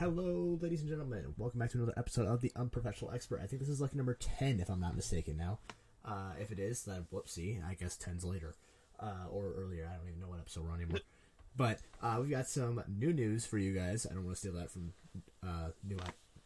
Hello, ladies and gentlemen. Welcome back to another episode of the Unprofessional Expert. I think this is like number 10, if I'm not mistaken now. Uh, if it is, then whoopsie. I guess 10's later. Uh, or earlier. I don't even know what episode we're on anymore. But uh, we've got some new news for you guys. I don't want to steal that from uh, New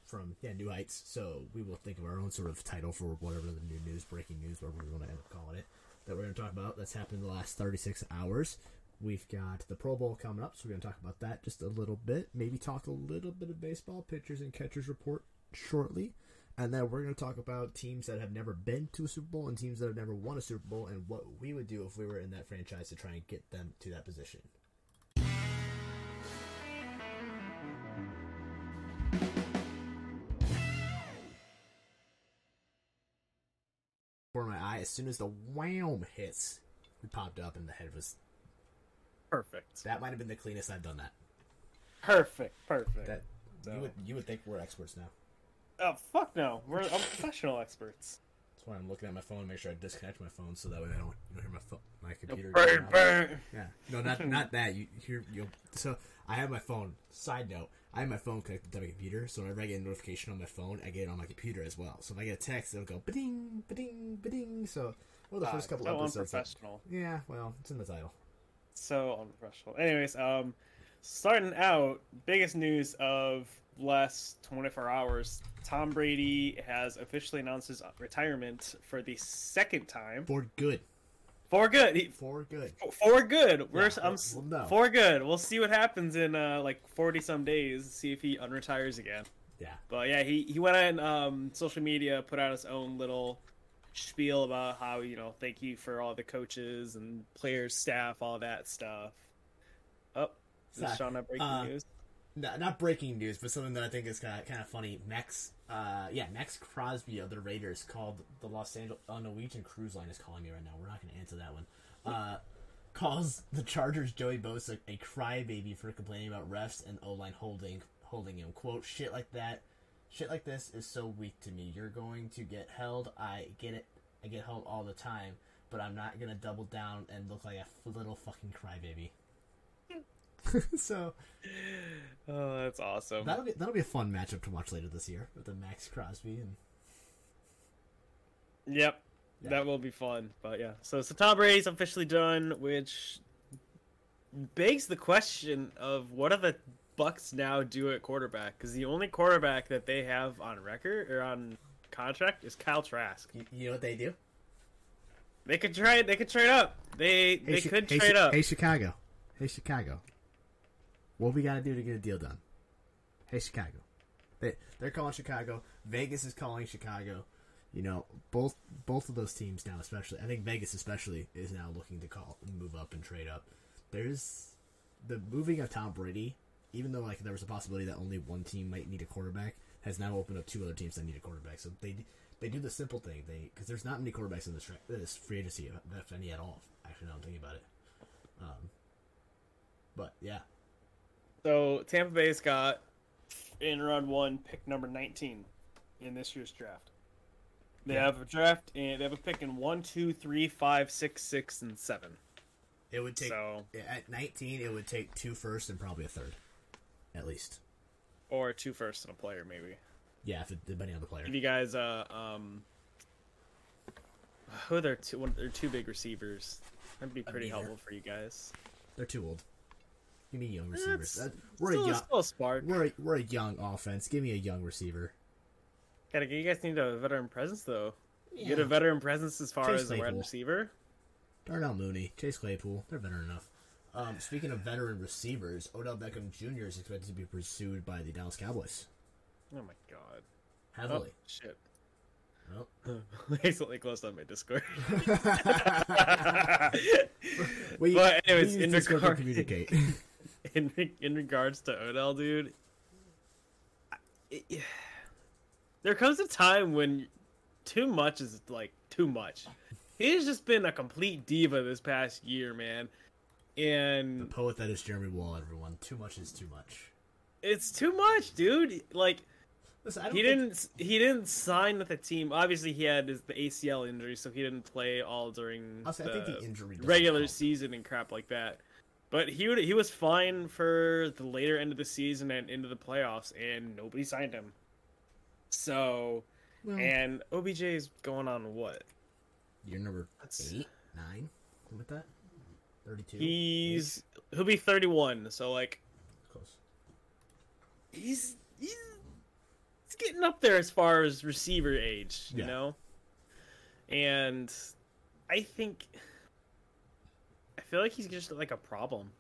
from yeah New Heights. So we will think of our own sort of title for whatever the new news, breaking news, whatever we want to end up calling it, that we're going to talk about. That's happened in the last 36 hours. We've got the Pro Bowl coming up, so we're going to talk about that just a little bit. Maybe talk a little bit of baseball, pitchers and catchers report shortly. And then we're going to talk about teams that have never been to a Super Bowl and teams that have never won a Super Bowl and what we would do if we were in that franchise to try and get them to that position. For my eye, as soon as the wham hits, it popped up and the head was perfect. That might have been the cleanest I've done that. Perfect, perfect. That you would you would think we're experts now. Oh fuck no, we're professional experts. That's why I'm looking at my phone to make sure I disconnect my phone so that way I don't you don't hear my phone, my computer. Burn, burn. Yeah, no, not not that. You hear you. So I have my phone. Side note: I have my phone connected to my computer, so whenever I get a notification on my phone, I get it on my computer as well. So if I get a text, it'll go ba-ding, ba-ding, ba-ding. So well, the uh, first couple so episodes. Unprofessional. yeah, well, it's in the title. So unprofessional. Anyways, um, starting out, biggest news of last 24 hours Tom Brady has officially announced his retirement for the second time. For good. For good. He, for good. For good. We're yeah, I'm well, no. for good. We'll see what happens in uh, like 40 some days. See if he unretires again. Yeah. But yeah, he he went on um, social media, put out his own little spiel about how you know thank you for all the coaches and players, staff, all that stuff. Oh, is Sean not breaking uh, news? No, not breaking news, but something that I think is kind of, kind of funny. Max, uh, yeah, Maxx Crosby of the Raiders called the Los Angeles uh, Norwegian Cruise Line is calling me right now. We're not going to answer that one. Uh, calls the Chargers Joey Bosa a crybaby for complaining about refs and O line holding holding him. Quote: Shit like that, shit like this is so weak to me. You're going to get held. I get it. I get held all the time, but I'm not gonna double down and look like a little fucking crybaby. so, oh, that's awesome. That'll be that'll be a fun matchup to watch later this year with the Maxx Crosby and. Yep, yeah. that will be fun. But yeah, so so is officially done, which begs the question of what are the Bucs now do at quarterback? Because the only quarterback that they have on record or on contract is Kyle Trask. You, you know what they do? They could try. They could trade up. They hey, they could hey, trade up. Hey Chicago. Hey Chicago. What we got to do to get a deal done? Hey, Chicago. They they're calling Chicago. Vegas is calling Chicago. You know, both both of those teams now, especially I think Vegas especially is now looking to call move up and trade up. There's the moving of Tom Brady, even though like there was a possibility that only one team might need a quarterback, has now opened up two other teams that need a quarterback. So they they do the simple thing. They because there's not many quarterbacks in this this free agency, if any at all. Actually, now I'm thinking about it. Um, but yeah, so Tampa Bay's got in round one pick number 19 in this year's draft. They yeah. have a draft and they have a pick in one, two, three, five, six, six, and seven. It would take so, at 19. It would take two first and probably a third, at least, or two first and a player maybe. Yeah, if it, depending on the player. Give you guys uh um, who they're two? One, they're two big receivers. That'd be pretty helpful for you guys. They're too old. Give me young receivers. Uh, we're still, a young, still a spark. We're a, we're a young offense. Give me a young receiver. Gotta you guys need a veteran presence though. Yeah. Get a veteran presence as far Chase as Claypool. a wide receiver. Darnell Mooney, Chase Claypool, they're veteran enough. Um, speaking of veteran receivers, Odell Beckham Jr. is expected to be pursued by the Dallas Cowboys. Oh my god. Heavily. Oh, shit. Oh. Recently closed on my Discord. we, but anyways, in regard, communicate. in in regards to Odell, dude, it, there comes a time when too much is like too much. He's just been a complete diva this past year, man. And the poet that is Jeremy Wall, everyone. Too much is too much. It's too much, dude. Like Listen, he think... didn't he didn't sign with the team. Obviously, he had his the ACL injury, so he didn't play all during the, the, injury regular season and crap like that. But he would, he was fine for the later end of the season and into the playoffs, and nobody signed him. So, Well, and OBJ is going on what? you're number That's- eight, nine, something like that. Thirty-two. He's he'll be 31, so like close. he's he's, he's getting up there as far as receiver age, you Yeah. know. And I think I feel like he's just like a problem.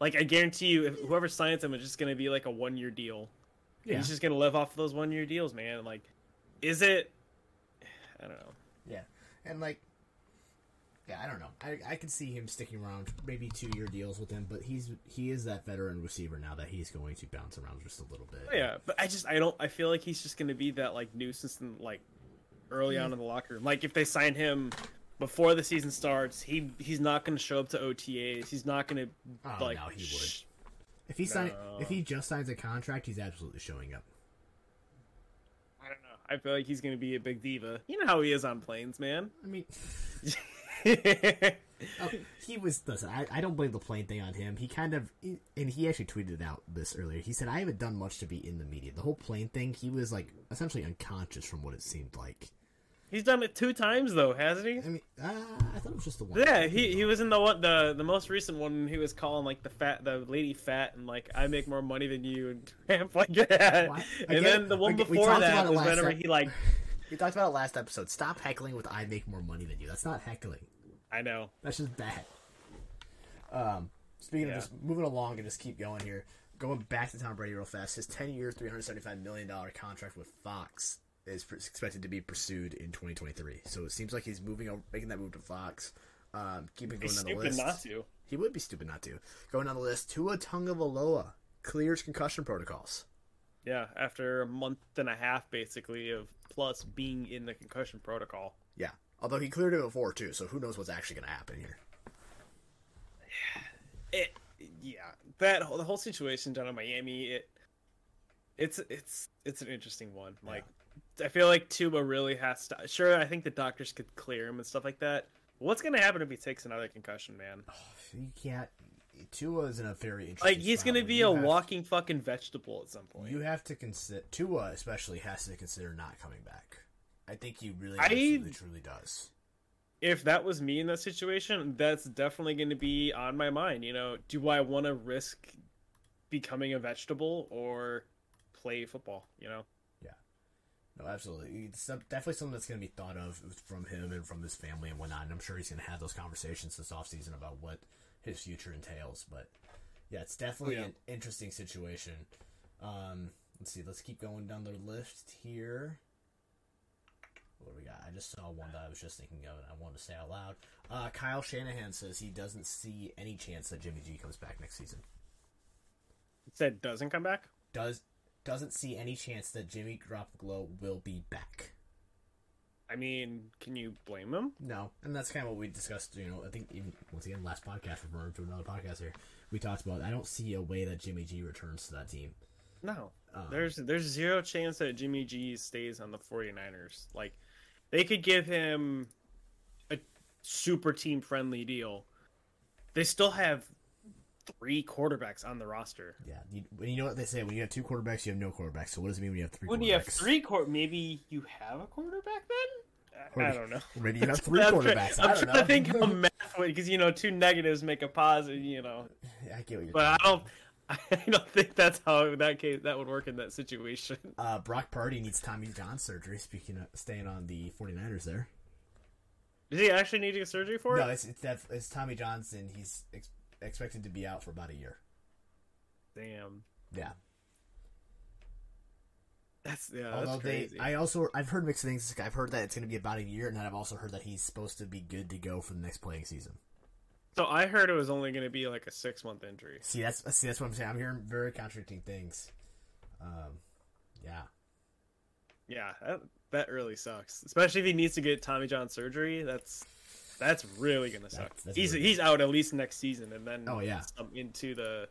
Like I guarantee you, if whoever signs him is just gonna be like a one year deal. Yeah. He's just gonna live off those one year deals, man. Like, is it? I don't know. Yeah, and like, yeah, I don't know. I I can see him sticking around, maybe two year deals with him, but he's he is that veteran receiver now that he's going to bounce around just a little bit. Oh, yeah, but I just I don't I feel like he's just gonna be that like nuisance in like early on mm. in the locker room. Like if they sign him before the season starts, he he's not gonna show up to OTAs. He's not gonna Oh, like. no, he would. If he sign, if he just signs a contract, he's absolutely showing up. I don't know. I feel like he's gonna be a big diva. You know how he is on planes, man. I mean, yeah, oh, he was. Listen, I, I don't blame the plane thing on him. He kind of, and he actually tweeted out this earlier. He said, "I haven't done much to be in the media. The whole plane thing. He was like essentially unconscious from what it seemed like. he's done it two times though, hasn't he? I mean, uh, I thought it was just the one. Yeah, he he was in the one the the most recent one. He was calling like the fat the lady fat and like I make more money than you and crap like that. Why? And then the one we before that was whenever time. he like We talked about it last episode. Stop heckling with "I make more money than you." That's not heckling. I know. That's just bad. Um, speaking Yeah. of just moving along and just keep going here, going back to Tom Brady real fast. His ten-year, three hundred seventy-five million dollar contract with Fox is expected to be pursued in 2023. So it seems like he's moving, over, making that move to Fox. Um, keeping going down the list. not to. He would be stupid not to. Going down the list, Tua Tagovailoa clears concussion protocols. Yeah, after a month and a half basically of plus being in the concussion protocol. Yeah, although he cleared it before too, so who knows what's actually going to happen here. It yeah, that whole, the whole situation down in Miami, it it's it's it's an interesting one. Like I feel like Tua really has to sure I think the doctors could clear him and stuff like that. What's gonna happen if he takes another concussion, man? Oh, you can't. Tua is in a very interesting. Like he's gonna be a walking fucking vegetable at some point. You have to consider Tua, especially, has to consider not coming back. I think he really, I- truly does. if that was me in that situation, that's definitely going to be on my mind. You know, do I want to risk becoming a vegetable or play football? You know, Yeah. No, absolutely. It's definitely something that's going to be thought of from him and from his family and whatnot. And I'm sure he's going to have those conversations this offseason about what his future entails. But yeah, it's definitely Oh, yeah. an interesting situation. Um, let's see. Let's keep going down the list here. What do we got? I just saw one that I was just thinking of and I wanted to say out loud. Uh, Kyle Shanahan says he doesn't see any chance that Jimmy G comes back next season. It said doesn't come back. Does doesn't see any chance that Jimmy Garoppolo will be back. I mean, can you blame him? No, and that's kind of what we discussed. You know, I think even once again, last podcast, referring to another podcast here, we talked about. I don't see a way that Jimmy G returns to that team. No. Um, There's there's zero chance that Jimmy G stays on the 49ers. Like they could give him a super team friendly deal. They still have three quarterbacks on the roster. Yeah, you, you know what they say, when you have two quarterbacks, you have no quarterbacks. So what does it mean when you have three? When you have three court, maybe you have a quarterback then. I, I don't know. Maybe you have three I'm quarterbacks. I I'm don't trying know. to think of math because you know two negatives make a positive. You know, I get what you're. but I don't. I don't think that's how that case that would work in that situation. Uh, Brock Purdy needs Tommy John surgery. Speaking of staying on the 49ers there. Does he actually need to get surgery for it? No, it's it's, it's Tommy Johnson. He's ex- expected to be out for about a year. Damn. Yeah. That's yeah. Although that's they. I also I've heard mixed things. I've heard that it's going to be about a year, and then I've also heard that he's supposed to be good to go for the next playing season. So I heard it was only going to be like a six month injury. See, that's see, that's what I'm saying. I'm hearing very contradicting things. Um, yeah, Yeah, that, that really sucks. Especially if he needs to get Tommy John surgery. That's that's really gonna suck. That's- that's he's really- he's out at least next season, and then Oh, yeah. into the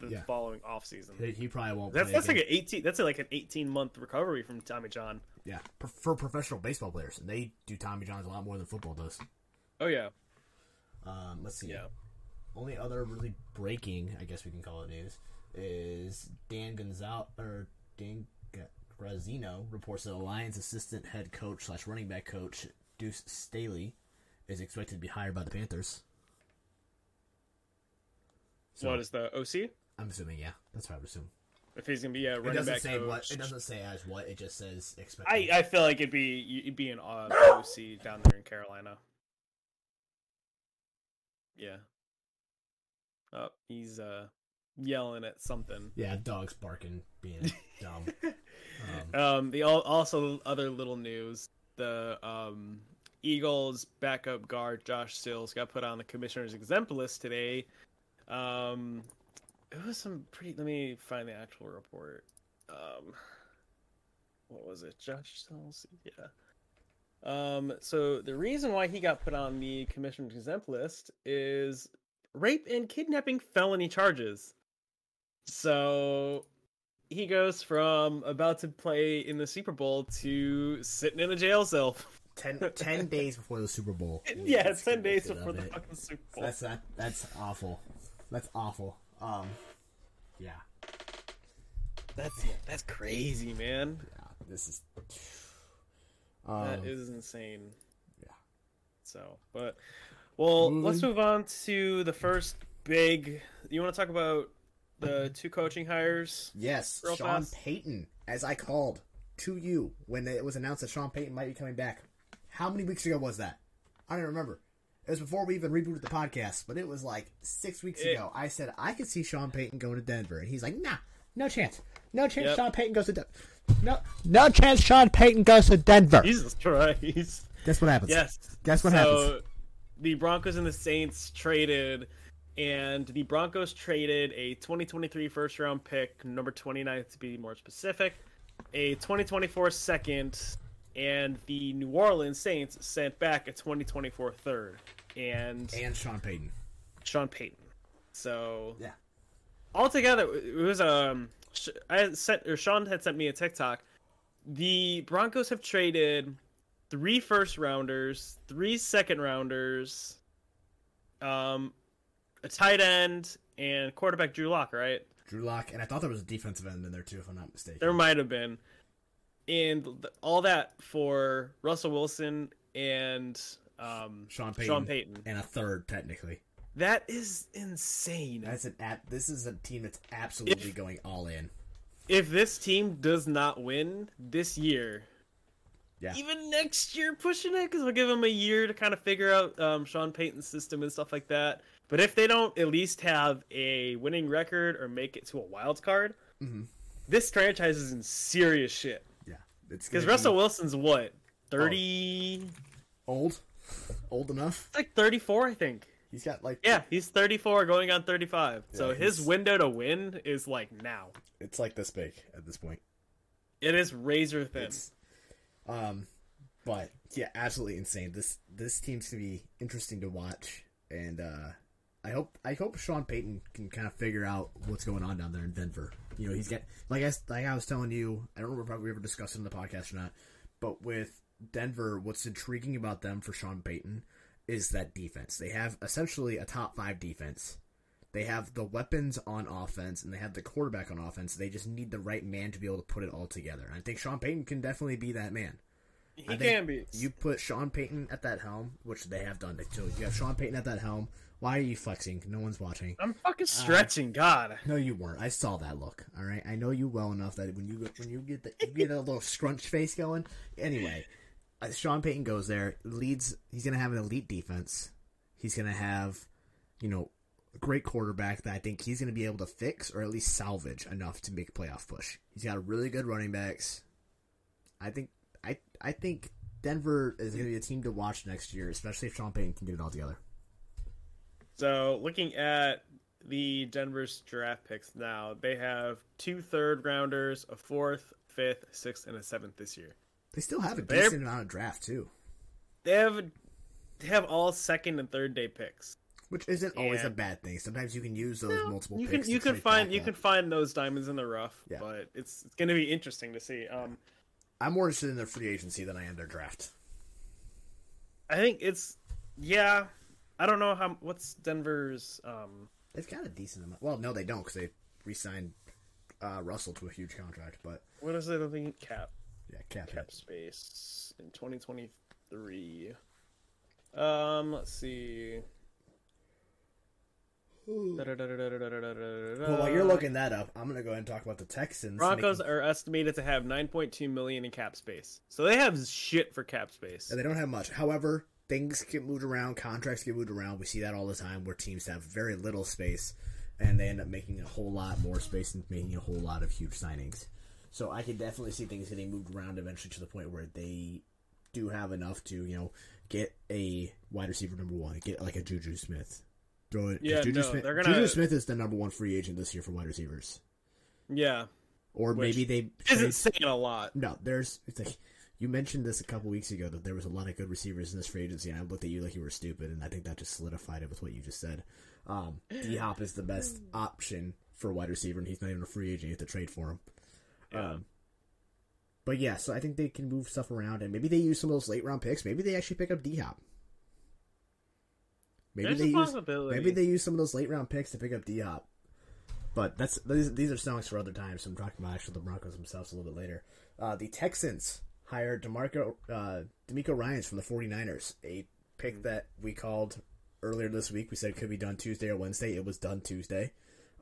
the Yeah. following off season. he, he probably won't. That's play that's like an eighteen. That's like an eighteen month recovery from Tommy John. yeah for, for professional baseball players, and they do Tommy Johns a lot more than football does. Oh yeah, Um, let's see. yeah. only other really breaking, I guess we can call it news, is Dan Gonzalez or Dan Graziano reports that Lions assistant head coach slash running back coach Deuce Staley is expected to be hired by the Panthers. So what is the OC? I'm assuming, yeah, that's what I would assume. If he's gonna be a running it doesn't back say coach, what. It doesn't say as what. It just says expected. I I feel like it'd be it'd be an uh, OC down there in Carolina. Yeah. Oh, he's uh yelling at something. yeah, dogs barking, being dumb. Um, Um, the also other little news: the um Eagles backup guard Josh Sills got put on the commissioner's exempt list today. Um, it was some pretty. Let me find the actual report. Um, what was it? Josh Sills, yeah. Um, so the reason why he got put on the commissioner's exempt list is rape and kidnapping felony charges. So he goes from about to play in the Super Bowl to sitting in a jail cell. Ten, 10 days before the Super Bowl. yeah, That's ten days before the it. fucking Super Bowl. That's that. That's awful. That's awful. Um, yeah, That's yeah, that's crazy, man. yeah. This is. Um, That is insane. yeah. So, but well, Moving. let's move on to the first big. You want to talk about the two coaching hires? Yes, Sean fast. Payton, as I called to you when it was announced that Sean Payton might be coming back. How many weeks ago was that? I don't remember. It was before we even rebooted the podcast, but it was like six weeks It- ago. I said I could see Sean Payton going to Denver, and he's like, "Nah, no chance, no chance." Yep. Sean Payton goes to Denver. No, no chance. Sean Payton goes to Denver. Jesus Christ! Guess what happens? Yes. Guess what so, happens? the Broncos and the Saints traded, and the Broncos traded a 2023 first round pick, number 29 to be more specific, a 2024 second, and the New Orleans Saints sent back a 2024 third, and And Sean Payton. Sean Payton. So Yeah. altogether, it was um. I sent or Sean had sent me a TikTok. The Broncos have traded three first rounders, three second rounders, um, a tight end, and quarterback Drew Lock. Right? Drew Lock, and I thought there was a defensive end in there too, if I'm not mistaken. There might have been, and th- all that for Russell Wilson and um, Sean Payton. Sean Payton. and a third technically. That is insane. That's an at. This is a team that's absolutely going all in. if this team does not win this year, Yeah. even next year, pushing it because we'll give them a year to kind of figure out um, Sean Payton's system and stuff like that. But if they don't at least have a winning record or make it to a wild card, Mhm. this franchise is in serious shit. It's Because Russell be Wilson's what thirty, old, old enough. like thirty four, I think. He's got like Yeah, he's thirty four, going on thirty five. so Yeah, his he's- window to win is like now. It's like this big at this point. It is razor thin. It's, um, but yeah, absolutely insane. This this team's gonna be interesting to watch, and uh, I hope I hope Sean Payton can kind of figure out what's going on down there in Denver. You know, he's get like I like I was telling you. I don't remember if we ever discussed it in the podcast or not, but with Denver, what's intriguing about them for Sean Payton is that defense. They have essentially a top five defense. They have the weapons on offense and they have the quarterback on offense. They just need the right man to be able to put it all together. And I think Sean Payton can definitely be that man. he can be. You put Sean Payton at that helm, which they have done. So you have Sean Payton at that helm. Why are you flexing? No one's watching. I'm Uh, fucking stretching. God. No, you weren't. I saw that look. All right, I know you well enough that when you when you get the, you get a little scrunch face going. Anyway, uh, Sean Payton goes there, leads. He's gonna have an elite defense. He's gonna have, you know, a great quarterback that I think he's gonna be able to fix or at least salvage enough to make a playoff push. He's got really good running backs. I think I I think Denver is gonna be a team to watch next year, especially if Sean Payton can get it all together. So looking at the Denver's draft picks now, they have two third rounders, a fourth, fifth, sixth, and a seventh this year. They still have a They're- decent amount of draft too. They have they have all second and third day picks. Which isn't always a bad thing. Sometimes you can use those multiple you can you can find you up. can find those diamonds in the rough, Yeah. but it's it's going to be interesting to see. Um, I'm more interested in their free agency than I am their draft. I think it's yeah. I don't know how what's Denver's um They've got a decent amount. Well, no, they don't because they re-signed uh, Russell to a huge contract. But what is it? I think cap yeah, cap, cap space in 2023. Um, let's see. Well, while you're looking that up, I'm gonna go ahead and talk about the Texans. Broncos making- are estimated to have 9.2 million in cap space, so they have shit for cap space. and they don't have much. However, things get moved around, contracts get moved around. We see that all the time where teams have very little space, and they end up making a whole lot more space and making a whole lot of huge signings. So I can definitely see things getting moved around eventually to the point where they do have enough to, you know, get a wide receiver number one, get like a Juju Smith. Throw it. Yeah, Juju no, Smith. gonna- Juju Smith is the number one free agent this year for wide receivers. Yeah, Or maybe they isn't trade- saying a lot. no, there's it's like you mentioned this a couple weeks ago that there was a lot of good receivers in this free agency, and I looked at you like you were stupid, and I think that just solidified it with what you just said. Um, D Hop is the best option for a wide receiver, and he's not even a free agent; you have to trade for him. Yeah. Um, but yeah, so I think they can move stuff around, and maybe they use some of those late round picks. Maybe they actually pick up D Hop. Maybe There's they a use possibility. maybe they use some of those late round picks to pick up D Hop. But that's these, these are songs for other times. So I'm talking about actually the Broncos themselves a little bit later. Uh, the Texans hired Demarco uh, DeMeco Ryans from the 49ers, a pick that we called earlier this week. We said it could be done Tuesday or Wednesday. It was done Tuesday.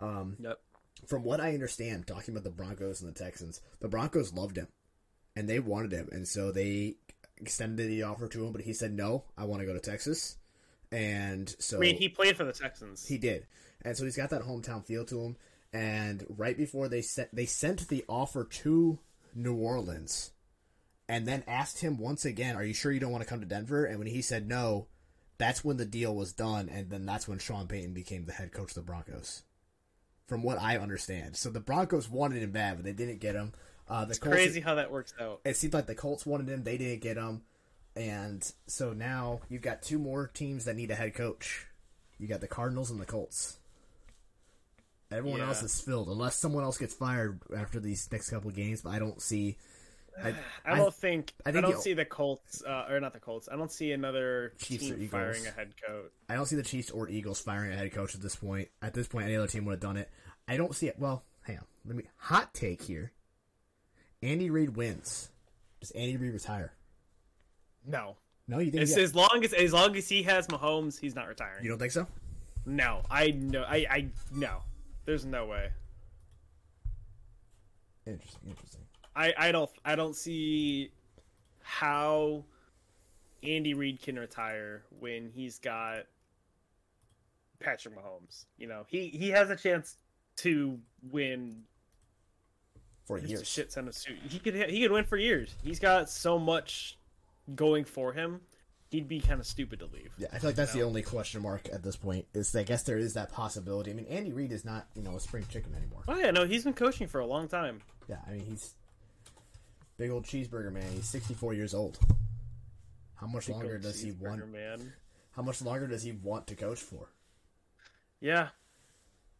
Um, Yep. from what I understand, talking about the Broncos and the Texans, the Broncos loved him, and they wanted him, and so they extended the offer to him. But he said, "No, I want to go to Texas," and so I mean, he played for the Texans. he did, and so he's got that hometown feel to him. And right before they sent they sent the offer to New Orleans, and then asked him once again, "Are you sure you don't want to come to Denver?" And when he said no, that's when the deal was done, and then that's when Sean Payton became the head coach of the Broncos. From what I understand, so the Broncos wanted him bad, but they didn't get him. Uh, the it's Colts, crazy how that works out. it seemed like the Colts wanted him, they didn't get him, and so now you've got two more teams that need a head coach. You got the Cardinals and the Colts. Everyone Yeah. else is filled, unless someone else gets fired after these next couple games. But I don't see. I, I don't think I I, don't see the Colts uh, or not the Colts. I don't see another Chiefs or team Eagles. firing a head coach. I don't see the Chiefs or Eagles firing a head coach at this point. At this point, any other team would have done it. I don't see it. Well, hang on. Let me hot take here. Andy Reid wins. Does Andy Reid retire? No, No, you think as, as long as as long as he has Mahomes, he's not retiring. you don't think so? No, I know. I I no. There's no way. Interesting. Interesting. I I don't I don't see how Andy Reid can retire when he's got Patrick Mahomes. You know, he he has a chance to win For just a years. shit ton of suit. He could he could win for years. He's got so much going for him. He'd be kind of stupid to leave. Yeah, I feel like that's the only question mark at this point. Is I guess there is that possibility. I mean, Andy Reid is not you know a spring chicken anymore. Oh yeah, no, he's been coaching for a long time. Yeah, I mean he's big old cheeseburger man. He's sixty four years old. How much Big longer does he want? Man. How much longer does he want to coach for? Yeah,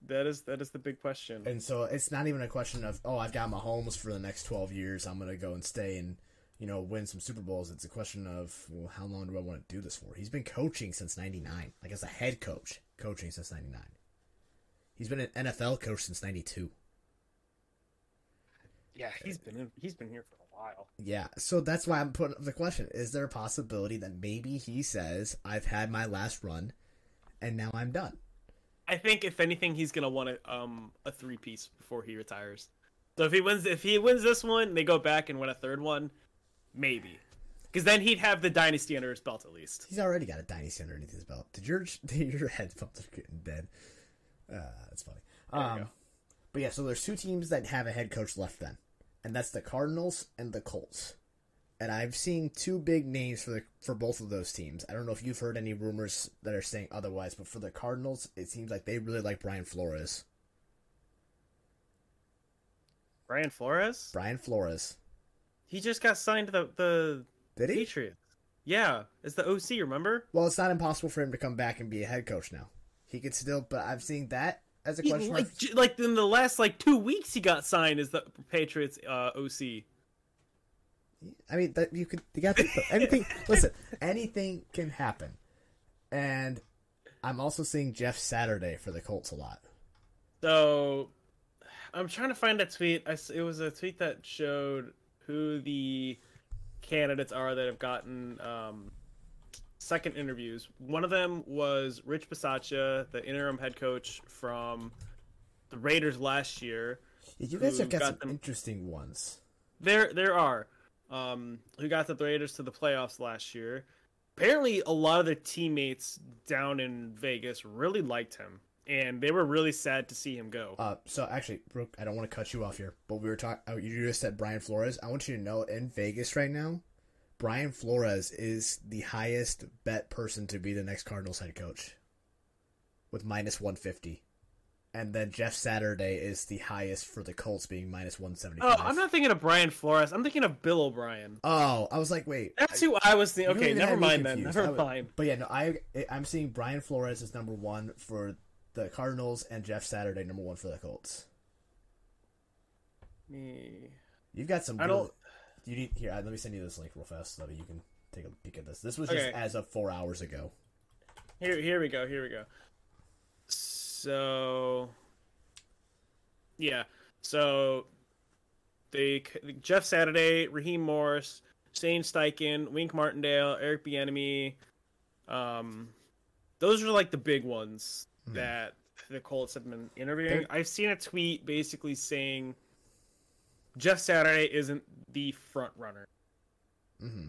that is that is the big question. And so it's not even a question of oh I've got Mahomes for the next twelve years. I'm gonna go and stay and you know win some Super Bowls. It's a question of well how long do I want to do this for? He's been coaching since '99, like as a head coach, coaching since '99. He's been an NFL coach since '92. Yeah, he's been in, he's been here for a while. Yeah, so that's why I'm putting up the question: Is there a possibility that maybe he says I've had my last run, and now I'm done? I think if anything, he's gonna want a um a three piece before he retires. So if he wins, if he wins this one, they go back and win a third one, maybe, because then he'd have the dynasty under his belt at least. He's already got a dynasty underneath his belt. Did your did your headphones are getting dead? Uh, that's funny. Um, but yeah, so there's two teams that have a head coach left then, and that's the Cardinals and the Colts. And I've seen two big names for the for both of those teams. I don't know if you've heard any rumors that are saying otherwise, but for the Cardinals, it seems like they really like Brian Flores. Brian Flores, Brian Flores. he just got signed to the the Did he? Patriots. Yeah, it's the OC. Remember? Well, it's not impossible for him to come back and be a head coach now. He could still, but I've seen that as a He- question. like mark. like in the last like two weeks, he got signed as the Patriots uh, OC. I mean, that you could you got to, anything. listen, anything can happen, and I'm also seeing Jeff Saturday for the Colts a lot. So I'm trying to find a tweet. I it was a tweet that showed who the candidates are that have gotten um, second interviews. One of them was Rich Bisaccia, the interim head coach from the Raiders last year. Yeah, you guys have got, got some them- interesting ones. There, there are um, who got the Raiders to the playoffs last year. Apparently, a lot of the teammates down in Vegas really liked him, and they were really sad to see him go. Uh, so actually, Brooke, I don't want to cut you off here, but we were talking. Oh, you just said Brian Flores. I want you to know in Vegas right now, Brian Flores is the highest bet person to be the next Cardinals head coach, with minus one fifty, and then Jeff Saturday is the highest for the Colts, being minus one seventy Oh, five. I'm not thinking of Brian Flores. I'm thinking of Bill O'Brien. Oh, I was like, wait. That's who I was thinking. Okay, never mind then. Never was- mind. But yeah, no, I I'm seeing Brian Flores as number one for the Cardinals and Jeff Saturday number one for the Colts. Me. You've got some. I don't- You need here. uh, Let me send you this link real fast so that you can take a peek at this. This was Okay. just as of four hours ago. Here, here we go. Here we go. So, yeah. So, they Jeff Saturday, Raheem Morris, Shane Steichen, Wink Martindale, Eric Bieniemy. Um, those are like the big ones that the Colts have been interviewing. I've seen a tweet basically saying Jeff Saturday isn't the front runner hmm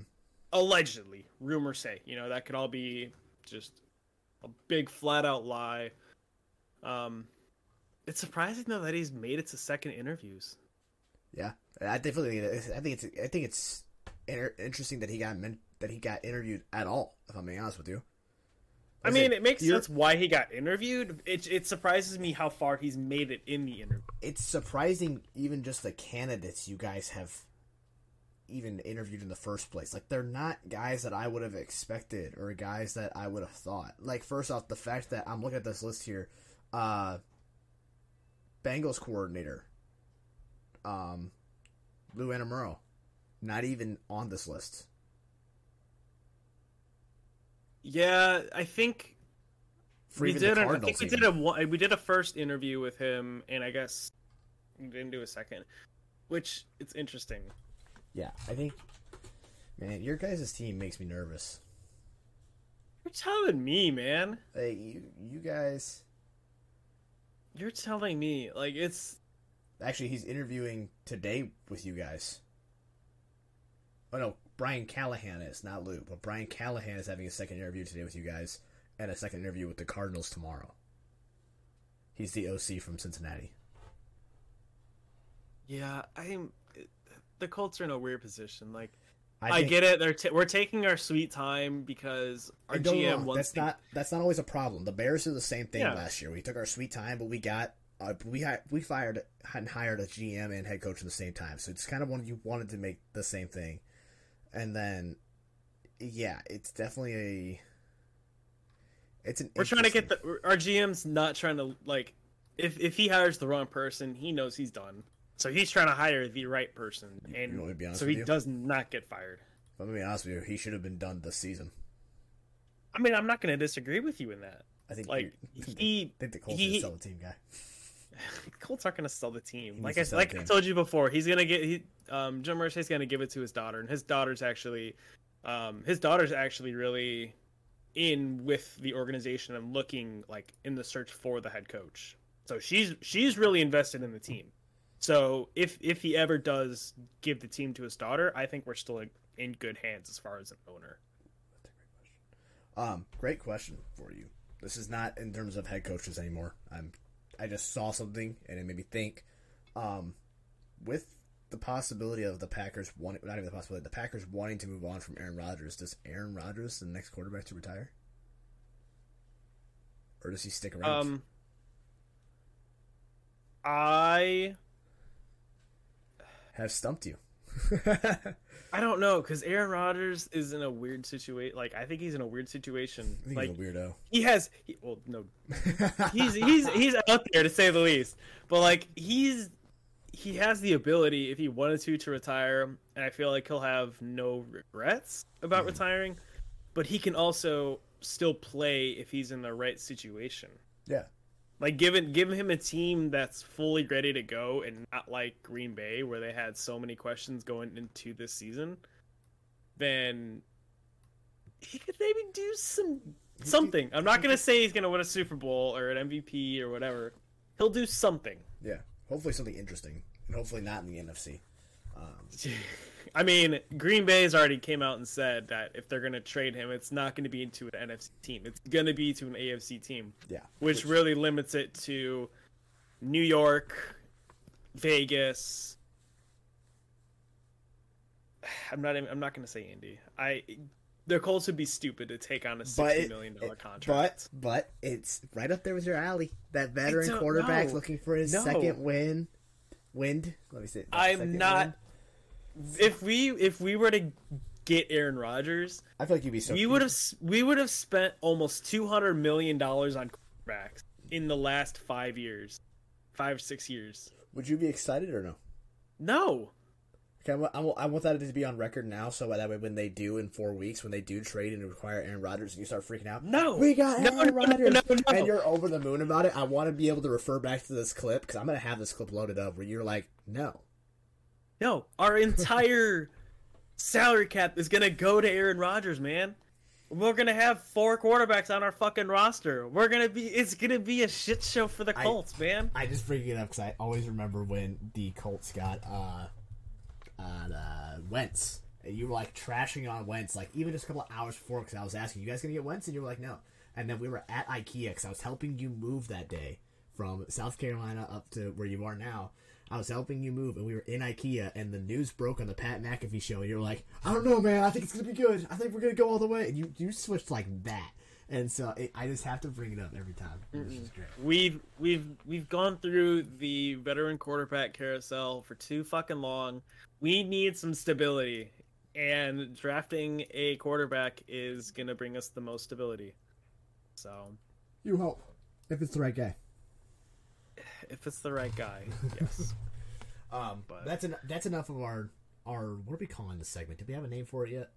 allegedly rumors say you know that could all be just a big flat out lie um it's surprising though that he's made it to second interviews Yeah, I definitely. I think it's. I think it's inter- interesting that he got men- that he got interviewed at all. If I'm being honest with you. I mean it makes sense why he got interviewed it, it surprises me how far he's made it in the interview It's surprising, even just the candidates you guys have even interviewed in the first place. Like they're not guys that I would have expected or guys that I would have thought. Like first off, the fact that I'm looking at this list here, uh, Bengals coordinator, um, Lou Anarumo, not even on this list. Yeah i think we did I think we did a we did a first interview with him and i guess we didn't do a second which it's interesting Yeah, I think. Man, your guys' team makes me nervous. you're telling me man Like you, you guys. You're telling me, like it's Actually, he's interviewing today with you guys. Oh no, Brian Callahan is not Lou, but Brian Callahan is having a second interview today with you guys, and a second interview with the Cardinals tomorrow. He's the OC from Cincinnati. yeah. I'm the Colts are in a weird position. Like I, think- get it. They're t- we're taking our sweet time because our GM wants that's to- not that's not always a problem. The Bears did the same thing Yeah. last year. We took our sweet time, but we got uh, we hi- we fired and hired a GM and head coach at the same time. So it's kind of one you wanted to make the same thing, and then yeah, it's definitely a it's an We're trying to get the our GM's not trying to like if if he hires the wrong person, he knows he's done. So he's trying to hire the right person, and you want me to be honest so he you? does not get fired. Let me be honest with you, he should have been done this season. I mean, I'm not going to disagree with you in that. I think Like he, I think the Colts he- sell the team guy. Colts aren't going to sell the team. He Like I like I told you before, he's going to get he um Jim Irsay's going to give it to his daughter, and his daughter's actually um his daughter's actually really in with the organization and looking like in the search for the head coach. So she's she's really invested in the team. So if if he ever does give the team to his daughter, I think we're still in, in good hands as far as an owner. Um, great question for you. This is not in terms of head coaches anymore. I'm, I just saw something and it made me think. Um, with the possibility of the Packers wanting, not even the possibility, the Packers wanting to move on from Aaron Rodgers, does Aaron Rodgers the next quarterback to retire, or does he stick around? Um, I Have stumped you. I don't know because Aaron Rodgers is in a weird situation. Like I think he's in a weird situation. Like he's a weirdo. he has, he, well, no, he's he's he's out there to say the least. But like he's he has the ability if he wanted to to retire, and I feel like he'll have no regrets about mm-hmm. retiring. But he can also still play if he's in the right situation. Yeah. Like given give him a team that's fully ready to go and not like Green Bay where they had so many questions going into this season, then he could maybe do some something. I'm not gonna say he's gonna win a Super Bowl or an MVP or whatever. He'll do something. Yeah. Hopefully something interesting, and hopefully not in the NFC. Um, I mean, Green Bay's already came out and said that if they're gonna trade him, it's not gonna be into an NFC team. It's gonna be to an AFC team, yeah. which really limits it to New York, Vegas. I'm not. even- I'm not gonna say Indy. I. The Colts would be stupid to take on a sixty million dollar contract. But but it's right up there with your alley. That veteran quarterback know. looking for his No. second win. Wind. Let me see. I'm not. win. If we if we were to get Aaron Rodgers, I feel like you'd be so. we would have we would have spent almost two hundred million dollars on quarterbacks in the last five years, five six years. Would you be excited or no? No, Okay, I want, I want- I want that to be on record now, so that way when they do in four weeks, when they do trade and require Aaron Rodgers, and you start freaking out, no, we got no, Aaron no, Rodgers, no. and you're over the moon about it. I want to be able to refer back to this clip because I'm gonna have this clip loaded up where you're like, no, no. Our entire salary cap is gonna go to Aaron Rodgers, man. We're gonna have four quarterbacks on our fucking roster. We're gonna be. It's gonna be a shit show for the I- Colts, man. I just bring it up because I always remember when the Colts got uh, uh, uh, Wentz. And you were like trashing on Wentz, like even just a couple of hours before, because I was asking, "You guys gonna get Wentz?" And you were like, "No." And then we were at IKEA because I was helping you move that day from South Carolina up to where you are now. I was helping you move, and we were in IKEA, and the news broke on the Pat McAfee show, and you were like, "I don't know, man. I think it's gonna be good. I think we're gonna go all the way." And you you switched like that, and so it, I just have to bring it up every time. Which is great. We've we've we've gone through the veteran quarterback carousel for too fucking long. We need some stability, and drafting a quarterback is gonna bring us the most stability. So, You hope if it's the right guy. If it's the right guy, yes. Um, But- that's en- that's enough of our our what are we calling this segment? Did we have a name for it yet?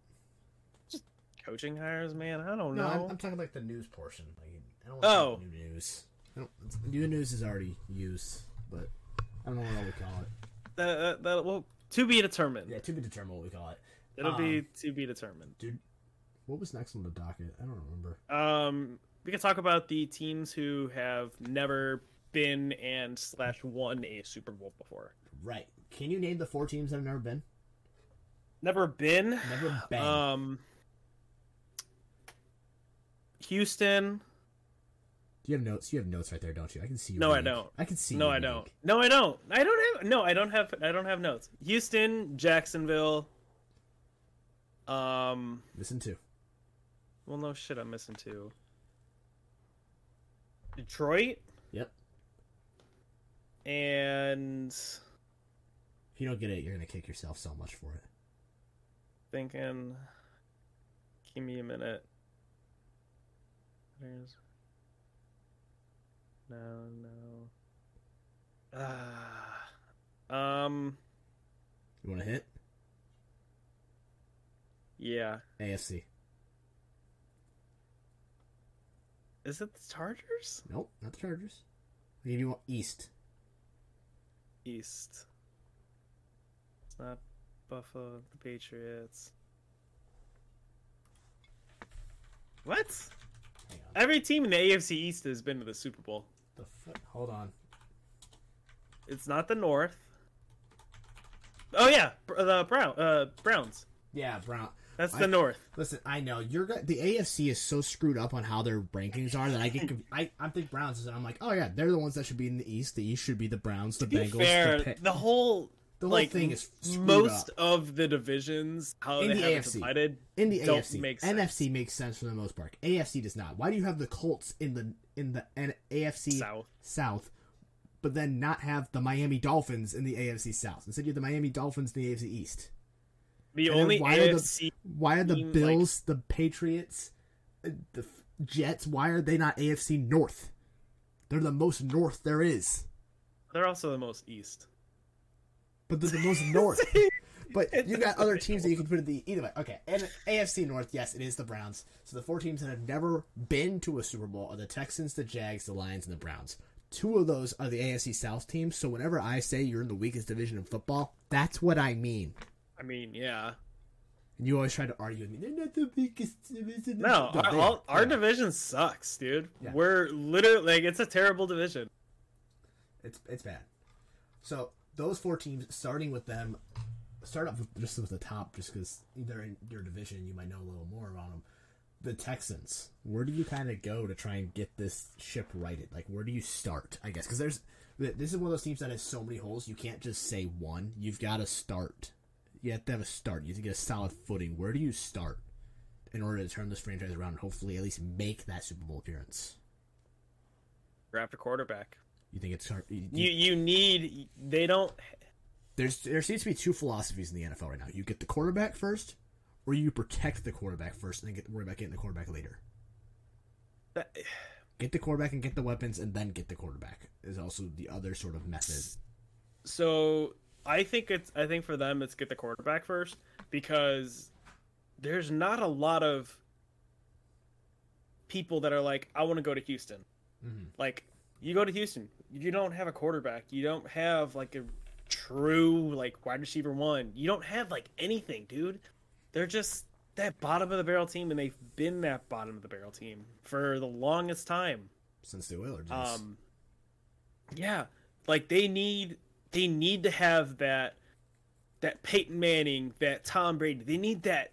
Just Coaching hires, man. I don't No, know. I'm, I'm talking like the news portion. Like, I don't Oh. new news. I don't, new news is already used, but I don't know what we call it. that, that, that well, to be determined. Yeah, to be determined what we call it. It'll be Um, to be determined. Dude, what was next on the docket? I don't remember. Um, we can talk about the teams who have never been and slash won a Super Bowl before. Right. Can you name the four teams that have never been? Never been. Never been. Um, Houston. Do you have notes? You have notes right there, don't you? I can see. Your No, I don't. I can see. No, I don't. No, I don't. I don't have. No, I don't have. I don't have notes. Houston, Jacksonville. Um. Listen to. Well, no shit. I'm missing two. Detroit. And If you don't get it, you're gonna kick yourself so much for it. thinking. Give me a minute. There's. No, no. Ah. um. You want to hit Yeah. AFC? Is it the Chargers? Nope, not the Chargers. I'll give you East. East. It's not Buffalo, the Patriots. What? Every team in the AFC East has been to the Super Bowl. The? Hold on. It's not the North. Oh yeah, the Brown uh Browns. Yeah, Brown. That's I- the North. Listen, I know you're the AFC is so screwed up on how their rankings are that I get I I think Browns is I'm like oh yeah they're the ones that should be in the East. The East should be the Browns, the Bengals. fair, the, the whole the whole like thing is screwed most up. of the divisions how In they the have AFC. divided in the AFC. make sense. NFC makes sense for the most part. AFC does not. Why do you have the Colts in the in the N- AFC South. South, but then not have the Miami Dolphins in the AFC South? Instead, you have the Miami Dolphins in the AFC East. The only why are the- Why are the Team, like- Bills, the Patriots, uh, the Jets? Why are they not AFC North? They're the most North there is, they're also the most East. but they're the most North. But you got other teams that you can put in the either way. Okay, and AFC North, yes, it is the Browns. So the four teams that have never been to a Super Bowl are the Texans, the Jags, the Lions, and the Browns. Two of those are the AFC South teams. So whenever I say you're in the weakest division in football, that's what I mean. I mean, yeah. And you always try to argue with me. They're not the weakest division. No, our, all, our Yeah. division sucks, dude. Yeah. We're literally like it's a terrible division. It's it's bad. So those four teams, starting with them, start off with, just with the top, just because they're in your division, you might know a little more about them. The Texans. Where do you kind of go to try and get this ship righted? Like, where do you start? I guess because there's this is one of those teams that has so many holes. You can't just say one. You've got to start. You have to have a start. You have to get a solid footing. Where do you start in order to turn this franchise around and hopefully at least make that Super Bowl appearance? Draft a quarterback. You think it's hard? You, You you need they don't there's there seems to be two philosophies in the NFL right now. You get the quarterback first, or you protect the quarterback first and then get worry about getting the quarterback later. that- Get the quarterback and get the weapons, and then get the quarterback is also the other sort of method. So I think it's I think for them it's get the quarterback first because there's not a lot of people that are like I want to go to Houston. Mhm. Like you go to Houston, you don't have a quarterback, you don't have like a true like wide receiver one, you don't have like anything, dude. They're just that bottom of the barrel team, and they've been that bottom of the barrel team for the longest time. Since the Oilers. Um, yeah, like they need they need to have that that Peyton Manning, that Tom Brady. They need that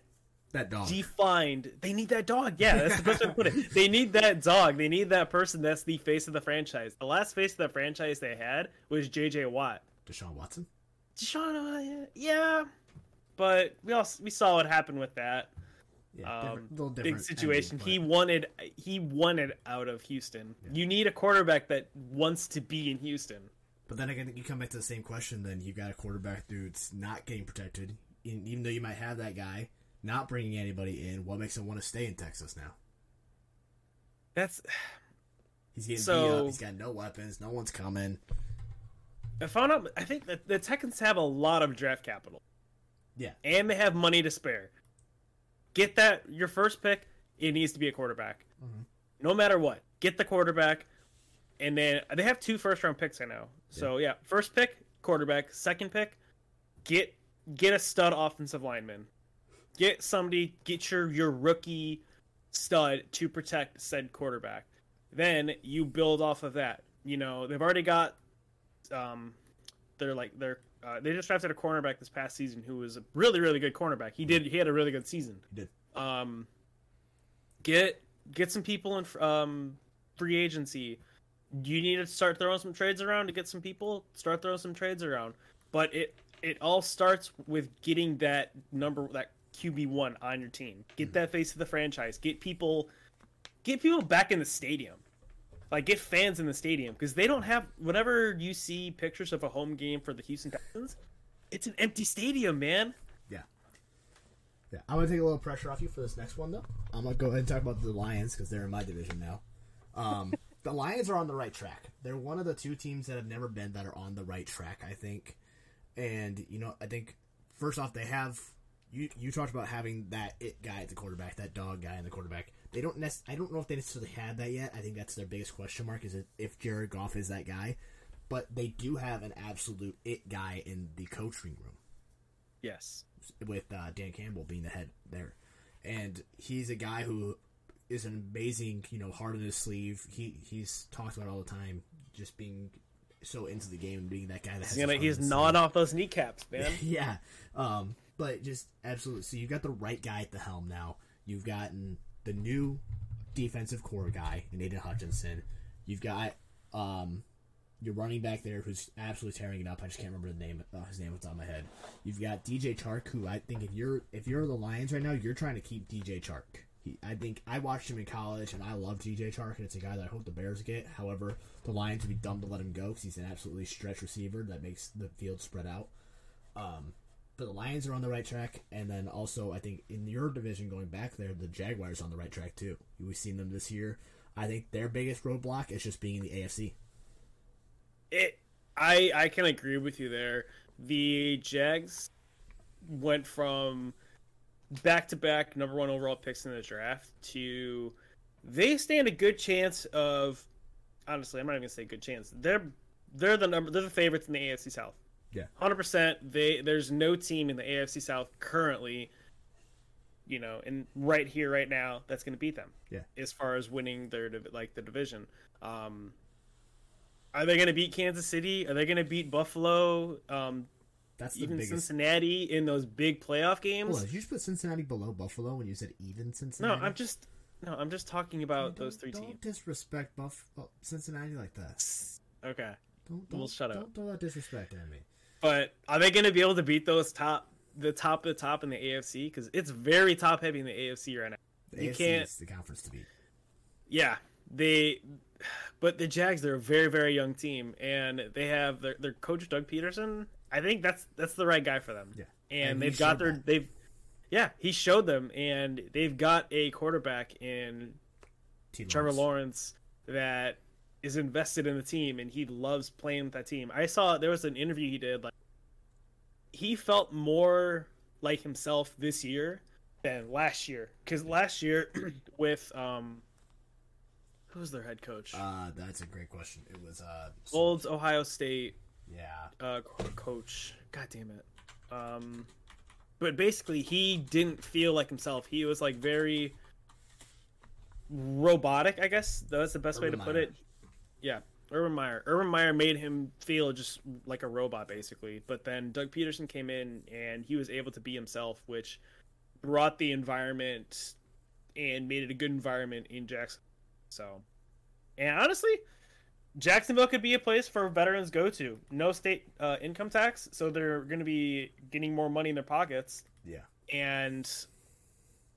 that dog. defined. They need that dog. Yeah, that's the best way to put it. They need that dog. They need that person that's the face of the franchise. The last face of the franchise they had was J.J. Watt. Deshaun Watson. Deshaun, uh, yeah, but we also we saw what happened with that. Yeah, Um, different, little big different situation. ending, he wanted he wanted out of Houston. You need a quarterback that wants to be in Houston. But then again, you come back to the same question. Then you've got a quarterback dude's not getting protected, even though you might have that guy, not bringing anybody in. What makes him want to stay in Texas now? That's He's getting So- beat up. He's got no weapons. No one's coming. I found out. I think that the Texans have a lot of draft capital, Yeah, and they have money to spare. Get that your first pick. It needs to be a quarterback, Mm-hmm. no matter what. Get the quarterback, and then they have two first round picks. I know. So yeah, first pick quarterback. Second pick, get get a stud offensive lineman. Get somebody. Get your your rookie stud to protect said quarterback. Then you build off of that. You know they've already got um, they're like they're uh, they just drafted a cornerback this past season who was a really really good cornerback. He did he had a really good season. he did. Um, get get some people in um free agency. You need to start throwing some trades around to get some people. Start throwing some trades around, but it it all starts with getting that number that QB one on your team. Get that face of the franchise. Get people get people back in the stadium like get fans in the stadium because they don't have whenever you see pictures of a home game for the Houston Texans, it's an empty stadium, man. Yeah. Yeah. I'm gonna take a little pressure off you for this next one, though. I'm gonna go ahead and talk about the Lions because they're in my division now. Um, the Lions are on the right track. They're one of the two teams that have never been that are on the right track. I think, and you know, I think first off they have. You, you talked about having that it guy at the quarterback, that dog guy in the quarterback. They don't nec- I don't know if they necessarily had that yet. I think that's their biggest question mark is if Jared Goff is that guy. But they do have an absolute it guy in the coaching room Yes, with uh, Dan Campbell being the head there, and he's a guy who is an amazing, you know, heart in his sleeve. He he's talked about all the time, just being so into the game and being that guy that has he's gonna he's in gnawing off those kneecaps, man. yeah, um, but just absolutely. So you've got the right guy at the helm now. You've gotten the new defensive core guy in Aidan Hutchinson. You've got um, your running back there who's absolutely tearing it up. I just can't remember the name. Uh, his name was on my head. You've got DJ Chark, who I think if you're if you're the Lions right now, you're trying to keep DJ Chark. I think I watched him in college, and I love DJ Chark, and it's a guy that I hope the Bears get. However, the Lions would be dumb to let him go because he's an absolutely stretch receiver that makes the field spread out. Um, but the Lions are on the right track, and then also I think in your division going back there, the Jaguars on the right track too. We've seen them this year. I think their biggest roadblock is just being in the AFC. It, I I can agree with you there. The Jags, went from back to back number one overall picks in the draft to they stand a good chance of honestly, I'm not even gonna say good chance. They're they're the number they're the favorites in the AFC South. Yeah. Hundred percent. They there's no team in the AFC South currently, you know, and right here, right now, that's gonna beat them. Yeah. As far as winning their like the division. Um are they going to beat Kansas City? Are they going to beat Buffalo? Um, That's the even biggest. Cincinnati in those big playoff games? Hold on, did you just put Cincinnati below Buffalo when you said even Cincinnati? No, I'm just no, I'm just talking about Don't- those three don't teams. disrespect Buff oh, Cincinnati like that. Okay, Don't, don't Well, shut up. don't up. throw that disrespect at me. but are they going to be able to beat those top, the top of the top in the AFC? Because it's very top heavy in the AFC right now. The You AFC can't- is the conference to beat. Yeah, they. But the Jags, they're a very, very young team, and they have their, their coach Doug Pederson. I think that's that's the right guy for them. Yeah. and, And they've got their that. they've, yeah, he showed them, and they've got a quarterback in T. Trevor Lawrence. Lawrence that is invested in the team and he loves playing with that team. I saw there was an interview he did like he felt more like himself this year than last year cuz last year with um who was their head coach? Uh, that's a great question. It was uh, Old Ohio State yeah, uh coach. God damn it. Um but basically he didn't feel like himself. He was like very robotic, I guess. That's the best way to Urban put Meyer. it. Yeah. Urban Meyer. Urban Meyer made him feel just like a robot basically. But then Doug Pederson came in and he was able to be himself, which brought the environment and made it a good environment in Jackson. So and honestly, Jacksonville could be a place for veterans go to. No state uh, income tax, so they're going to be getting more money in their pockets, yeah. and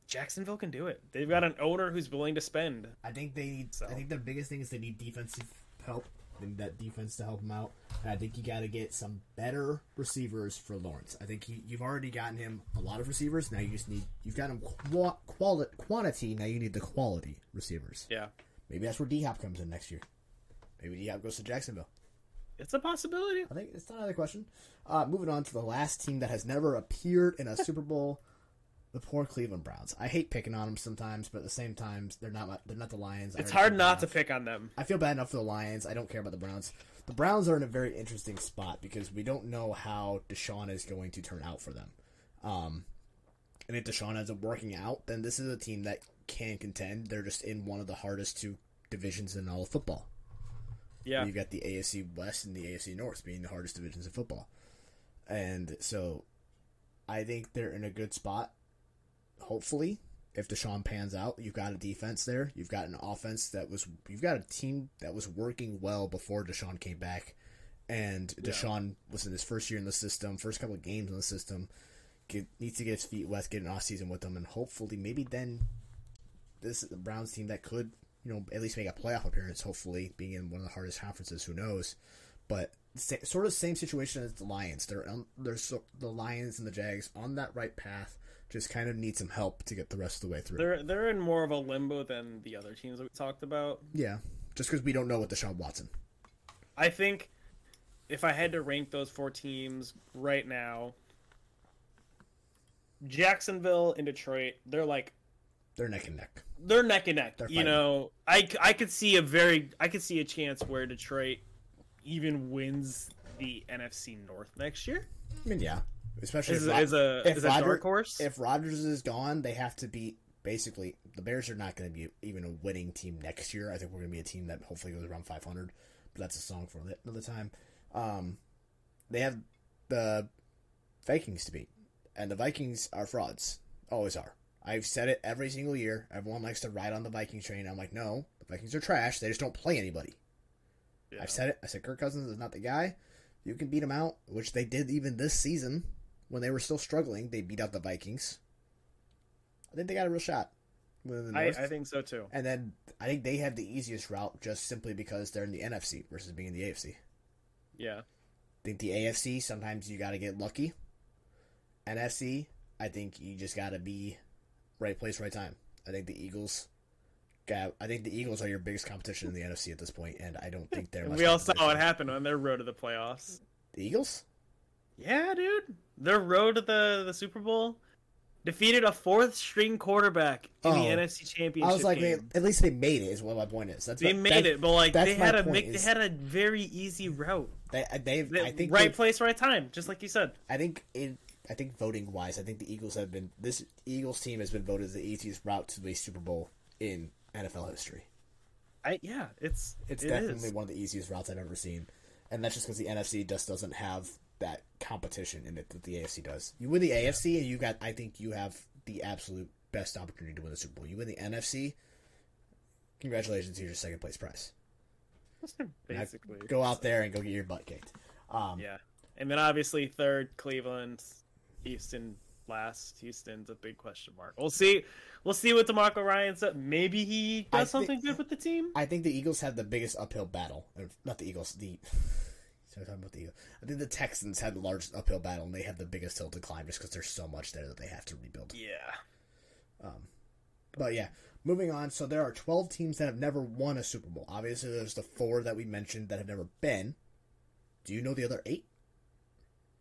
Jacksonville can do it. They've got an owner who's willing to spend. I think they need. So. I think their biggest thing is they need defensive help. They need that defense to help them out. And I think you got to get some better receivers for Lawrence. I think he, you've already gotten him a lot of receivers. Now you just need. You've got him qua- quali- quantity. Now you need the quality receivers. Yeah, Maybe that's where D Hop comes in next year. Maybe D Hop goes to Jacksonville. it's a possibility. I think it's not another question. Uh, moving on to the last team that has never appeared in a Super Bowl, the poor Cleveland Browns. I hate picking on them sometimes, but at the same time, they're not they're not the Lions. It's hard not bad to pick on them. I feel bad enough for the Lions. I don't care about the Browns. The Browns are in a very interesting spot because we don't know how Deshaun is going to turn out for them. Um, and if Deshaun ends up working out, then this is a team that can contend. They're just in one of the hardest two divisions in all of football. Yeah, You've got the AFC West and the AFC North being the hardest divisions in football. And so I think they're in a good spot. Hopefully, if Deshaun pans out, you've got a defense there. You've got an offense that was you've got a team that was working well before Deshaun came back. And Yeah. Deshaun was in his first year in the system, first couple of games in the system. Get, needs to get his feet wet, get an off season with them, and hopefully, maybe then this is the Browns team that could, you know, at least make a playoff appearance. Hopefully, being in one of the hardest conferences, who knows? But sort of same situation as the Lions. They're on, they're so, the Lions and the Jags on that right path. Just kind of need some help to get the rest of the way through. they're they're in more of a limbo than the other teams that we talked about. yeah, just because we don't know what the Deshaun Watson. I think if I had to rank those four teams right now, Jacksonville and Detroit, they're like They're neck and neck. they're neck and neck. They're You fighting. know, I could see a very I could see a chance where Detroit even wins the NFC North next year. I mean, yeah, especially Is, if, Rod- is a if is a dark horse. if Rodgers is gone, they have to beat. Basically, the Bears are not going to be even a winning team next year. I think we're going to be a team that hopefully goes around 500. But that's a song for another time. Um, they have the Vikings to beat, and the Vikings are frauds. Always are. I've said it every single year. Everyone likes to ride on the Vikings train. I'm like, no, the Vikings are trash. They just don't play anybody. Yeah. I've said it. I said Kirk Cousins is not the guy. You can beat him out, which they did even this season when they were still struggling. They beat out the Vikings. I think they got a real shot. I, I think so too. and then I think they have the easiest route just simply because they're in the NFC versus being in the AFC. Yeah. I think the AFC sometimes you got to get lucky. NFC, I think you just got to be right place, right time. I think the Eagles. Got, I think the Eagles are your biggest competition in the NFC at this point, and I don't think they're. We all saw what happened on their road to the playoffs. The Eagles? Yeah, dude. Their road to the the Super Bowl defeated a fourth string quarterback in Oh. the NFC Championship I was like, they, game. at least they made it. Is what my point is. That's They what- made that- it, but like they my had a make, they had a very easy route. They, they, They- I think right place, right time, just like you said. I think in I think voting wise, I think the Eagles have been this Eagles team has been voted as the easiest route to the Super Bowl in NFL history. I yeah, it's It's it definitely is. one of the easiest routes I've ever seen, and that's just because the NFC just doesn't have that competition in it that the AFC does. You win the AFC, and you got I think you have the absolute best opportunity to win the Super Bowl. You win the NFC, congratulations, here's your second place prize. Basically. go out there and go get your butt kicked. Um, Yeah, and then obviously third Cleveland, Houston last. Houston's a big question mark. We'll see. We'll see what DeMeco Ryan said. Maybe he does something good with the team. I think the Eagles have the biggest uphill battle. Not the Eagles. The sorry, talking about the Eagles. I think the Texans had the largest uphill battle, and they have the biggest hill to climb just because there's so much there that they have to rebuild. Yeah. Um, But yeah, moving on. So there are 12 teams that have never won a Super Bowl. Obviously, there's the four that we mentioned that have never been. Do you know the other eight?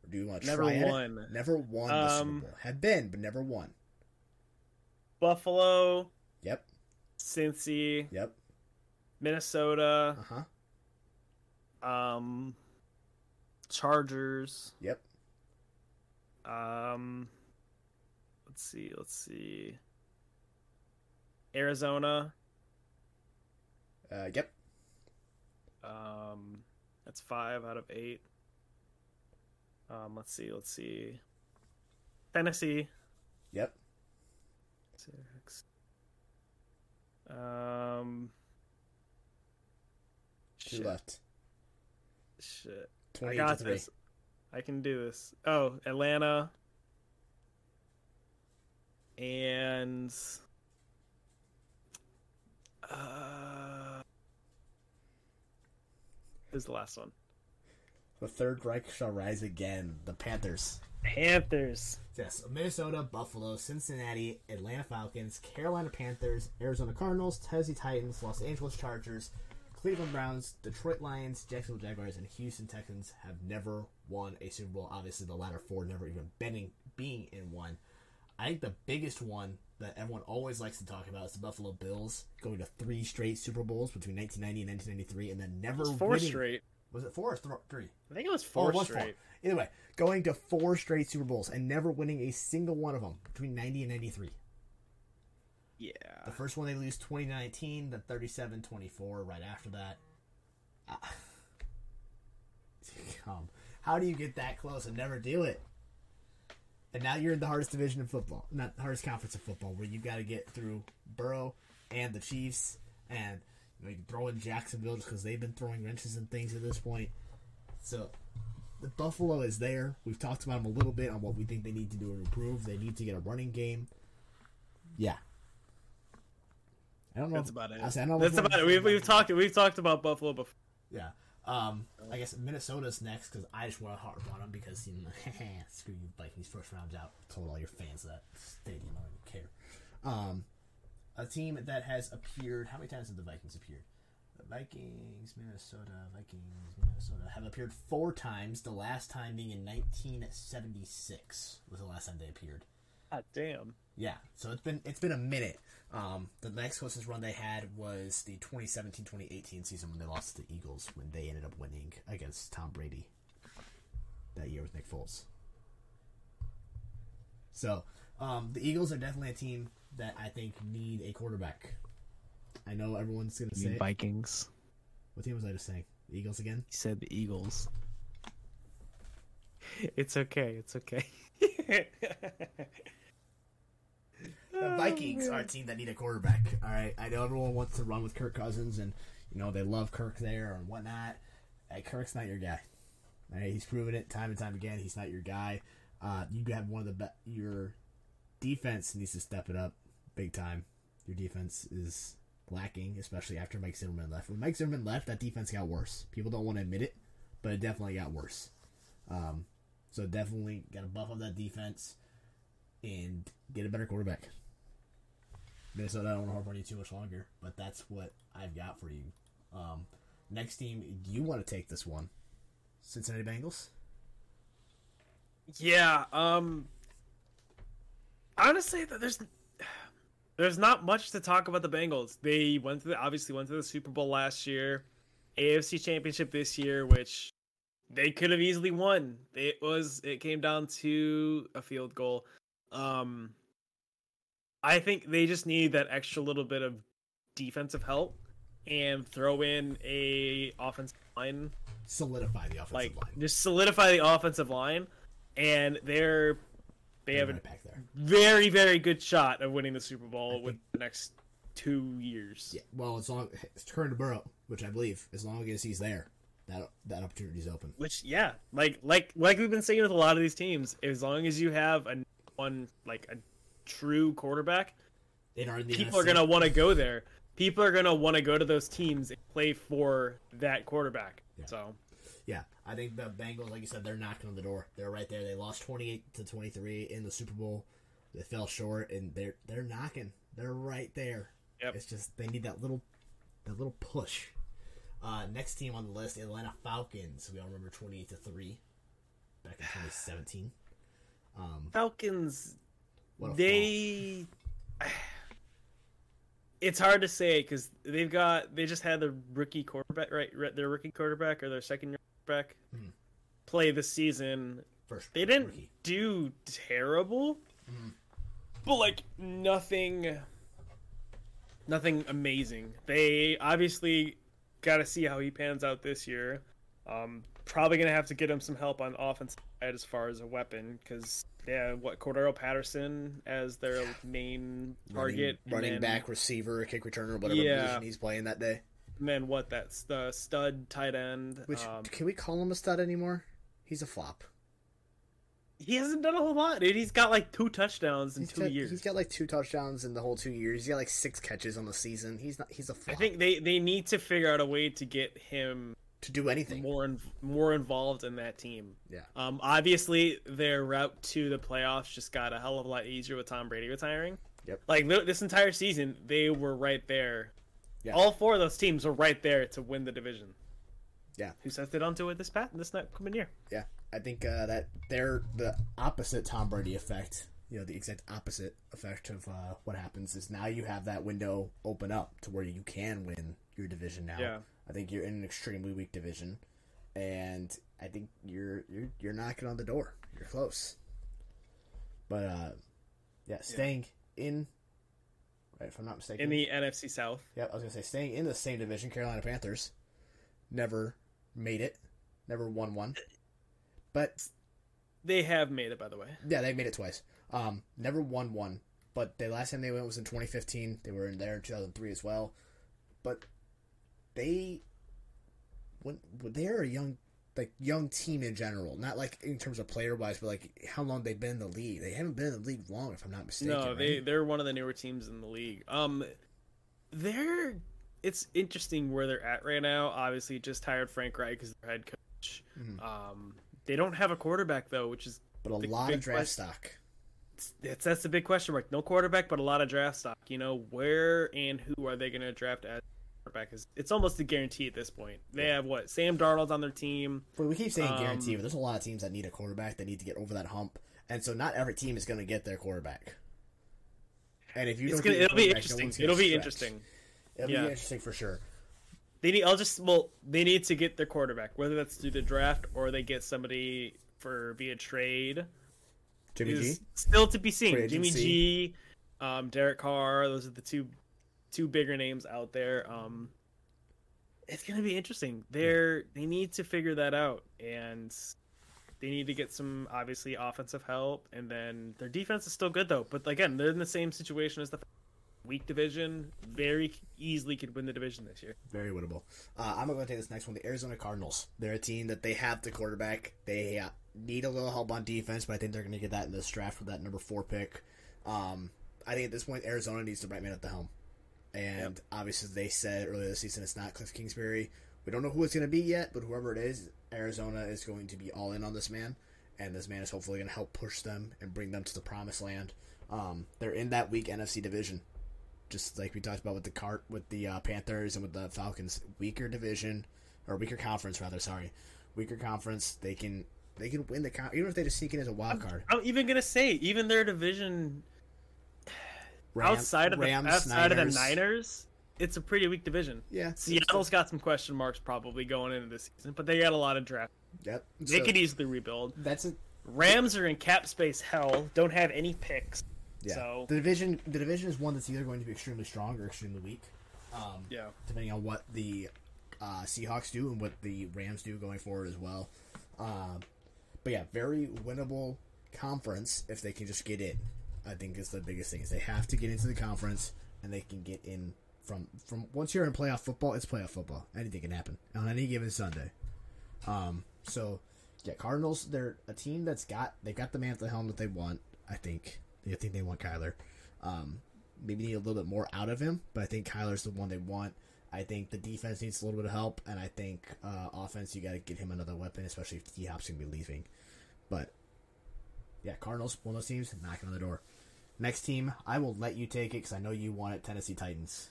Do you want to Never try at it? won. Never won the Super Um, Bowl. Have been, but never won. Buffalo, Yep. Cincy, Yep. Minnesota, Uh huh. um, Chargers. Yep. Um, let's see. Let's see. Arizona. Uh, yep. Um, that's five out of eight. Um, let's see. Let's see. Tennessee. Yep. Six. Um. Two Shit. left. Shit. I got this. I can do this. Oh, Atlanta. And. Uh. This is the last one. The Third Reich shall rise again. The Panthers. Panthers. Yes, Minnesota, Buffalo, Cincinnati, Atlanta Falcons, Carolina Panthers, Arizona Cardinals, Tennessee Titans, Los Angeles Chargers, Cleveland Browns, Detroit Lions, Jacksonville Jaguars, and Houston Texans have never won a Super Bowl. Obviously, the latter four never even been in, being in one. I think the biggest one that everyone always likes to talk about is the Buffalo Bills going to three straight Super Bowls between 1990 and 1993, and then never It's four winning. straight. Was it four or th- three? I think it was Oh, four it was straight. Either way, going to four straight Super Bowls and never winning a single one of them between 90 and 93. Yeah. The first one they lose 2019, the 37 24 right after that. Ah. How do you get that close and never do it? And now you're in the hardest division of football, not the hardest conference of football, where you've got to get through Burrow and the Chiefs, and you, know, you can throw in Jacksonville just because they've been throwing wrenches and things at this point. So the Buffalo is there. We've talked about them a little bit on what we think they need to do to improve. They need to get a running game. Yeah. I don't know. That's if- about it. I said, I don't know That's about it. we're- We've, we've talked we've talked about Buffalo before. Yeah. Um, I guess Minnesota's next because I just want to harp on them because you know, screw you Vikings first round's out. Told all your fans that stadium. I don't even care. Um, a team that has appeared. How many times have the Vikings appeared? The Vikings, Minnesota, Vikings, Minnesota have appeared four times. The last time being in 1976 was the last time they appeared. God damn. Yeah, so it's been it's been a minute. Um, the next closest run they had was the 2017-2018 season when they lost to the Eagles when they ended up winning against Tom Brady that year with Nick Foles. So, um, the Eagles are definitely a team that I think need a quarterback. I know everyone's gonna say it. Vikings. what team was I just saying? The Eagles again? He said the Eagles. It's okay. It's okay. The Vikings are a team that need a quarterback. All right, I know everyone wants to run with Kirk Cousins, and you know they love Kirk there and whatnot. Hey, Kirk's not your guy. All right, he's proven it time and time again. He's not your guy. Uh, you have one of the best. Your defense needs to step it up big time. Your defense is lacking, especially after Mike Zimmerman left. When Mike Zimmerman left, that defense got worse. People don't want to admit it, but it definitely got worse. Um, so definitely got to buff up that defense and get a better quarterback. Minnesota, I don't want to harp on you too much longer, but that's what I've got for you. Um, next team, you want to take this one? Cincinnati Bengals? Yeah. Um. Honestly, there's there's not much to talk about the Bengals. They went to the, obviously went to the Super Bowl last year, AFC Championship this year, which they could have easily won. It was it came down to a field goal. Um. I think they just need that extra little bit of defensive help and throw in a offensive line Solidify the offensive like line. just solidify the offensive line and they're they have a right back there. very very good shot of winning the super bowl I with the next two years Yeah. Well, as long it's turned to Burrow, which I believe, as long as he's there, that that opportunity's open. which yeah like like like we've been saying with a lot of these teams as long as you have a one like a true quarterback They are in the people are going to want to go there people are going to want to go to those teams and play for that quarterback Yeah. so Yeah, I think the Bengals, like you said, they're knocking on the door. They're right there. They lost twenty eight to twenty three in the Super Bowl. They fell short, and they're they're knocking. They're right there. Yep. It's just they need that little that little push. Uh, next team on the list, Atlanta Falcons. We all remember twenty eight to three back in twenty seventeen. Um, falcons they it's hard to say because they've got they just had the rookie quarterback right their rookie quarterback or their second year quarterback Mhm. play this season first. they didn't rookie. do terrible but like nothing nothing amazing they obviously got to see how he pans out this year um probably gonna have to get him some help on offense as far as a weapon because yeah what Cordarrelle Patterson as their main target and running back, receiver, kick returner, whatever Yeah. position he's playing that day. Then what that's the stud tight end Which um, can we call him a stud anymore? He's a flop. he hasn't done a whole lot dude he's got like two touchdowns in He's two got, years He's got like two touchdowns in the whole two years. He's got like six catches on the season. He's not. He's a flop. I think they they need to figure out a way to get him to do anything. more in, more involved in that team. Yeah. Um, obviously, their route to the playoffs just got a hell of a lot easier with Tom Brady retiring. Yep. Like this entire season, they were right there. Yeah. All four of those teams were right there to win the division. Yeah. Who sets it onto it this pat this next coming year? Yeah, I think uh, that they're the opposite Tom Brady effect. You know, the exact opposite effect of uh, what happens is now you have that window open up to where you can win your division now. Yeah. I think you're in an extremely weak division, and I think you're you're you're knocking on the door. You're close. But uh, yeah, staying in. Right, if I'm not mistaken. In the NFC South, Yeah, I was gonna say staying in the same division, Carolina Panthers never made it, never won one, but they have made it. By the way, yeah, they made it twice. Um, never won one, but the last time they went was in 2015. They were in there in 2003 as well, but they when they're a young like young team in general, not like in terms of player wise, but like how long they've been in the league. They haven't been in the league long, if I'm not mistaken. no, they right? they're one of the newer teams in the league. Um, they're it's interesting where they're at right now. Obviously, just hired Frank Reich as their head coach. Mhm. Um, they don't have a quarterback though, which is but a lot of draft question- stock. that's that's the big question mark. No quarterback, but a lot of draft stock. You know, where and who are they going to draft as quarterback? Is it's almost a guarantee at this point. They have what Sam Darnold on their team. But we keep saying Um, guarantee, but there's a lot of teams that need a quarterback that need to get over that hump, and so not every team is going to get their quarterback. And if you don't gonna, get it'll be quarterback, no interesting. it'll be stretch. interesting. It'll Yeah. be interesting for sure. They need. I'll just well, they need to get their quarterback, whether that's through the draft or they get somebody for via trade. Jimmy G. still to be seen. Jimmy. G, um, Derek Carr. Those are the two two bigger names out there. Um, it's gonna be interesting. They're they need to figure that out, and they need to get some obviously offensive help. And then their defense is still good though. But again, they're in the same situation as the weak division. Very easily could win the division this year. Very winnable. Uh, I'm going to take this next one. The Arizona Cardinals. They're a team that they have the quarterback. They uh, need a little help on defense, but I think they're going to get that in this draft with that number four pick. Um, I think at this point, Arizona needs the right man at the helm. And obviously, they said earlier this season it's not Cliff Kingsbury. We don't know who it's going to be yet, but whoever it is, Arizona is going to be all in on this man. And this man is hopefully going to help push them and bring them to the promised land. Um, they're in that weak NFC division just like we talked about with the cart with the uh, Panthers and with the Falcons, weaker division or weaker conference rather. Sorry, weaker conference. They can They can win the con- even if they just sneak in as a wild card. I'm even gonna say, even their division Ram- outside of the Rams, outside of the Niners, it's a pretty weak division. Yeah, Seattle's got some question marks probably going into this season, but they got a lot of draft. Yep. They So, could easily rebuild. that's a Rams are in cap space hell. Don't have any picks. yeah. So The division the division is one that's either going to be extremely strong or extremely weak. Um, yeah, depending on what the uh, Seahawks do and what the Rams do going forward as well. Um, but yeah, very winnable conference if they can just get in. I think is the biggest thing is they have to get into the conference and they can get in from from once you're in playoff football, it's playoff football. Anything can happen on any given Sunday. Um, so yeah, Cardinals they're a team that's got they got the man at the helm that they want. I think I think they want Kyler. Um, maybe need a little bit more out of him, but I think Kyler's the one they want. I think the defense needs a little bit of help, and I think uh, offense you got to get him another weapon, especially if D Hop's gonna be leaving. But yeah, Cardinals one of those teams knocking on the door. Next team, I will let you take it because I know you want it. Tennessee Titans.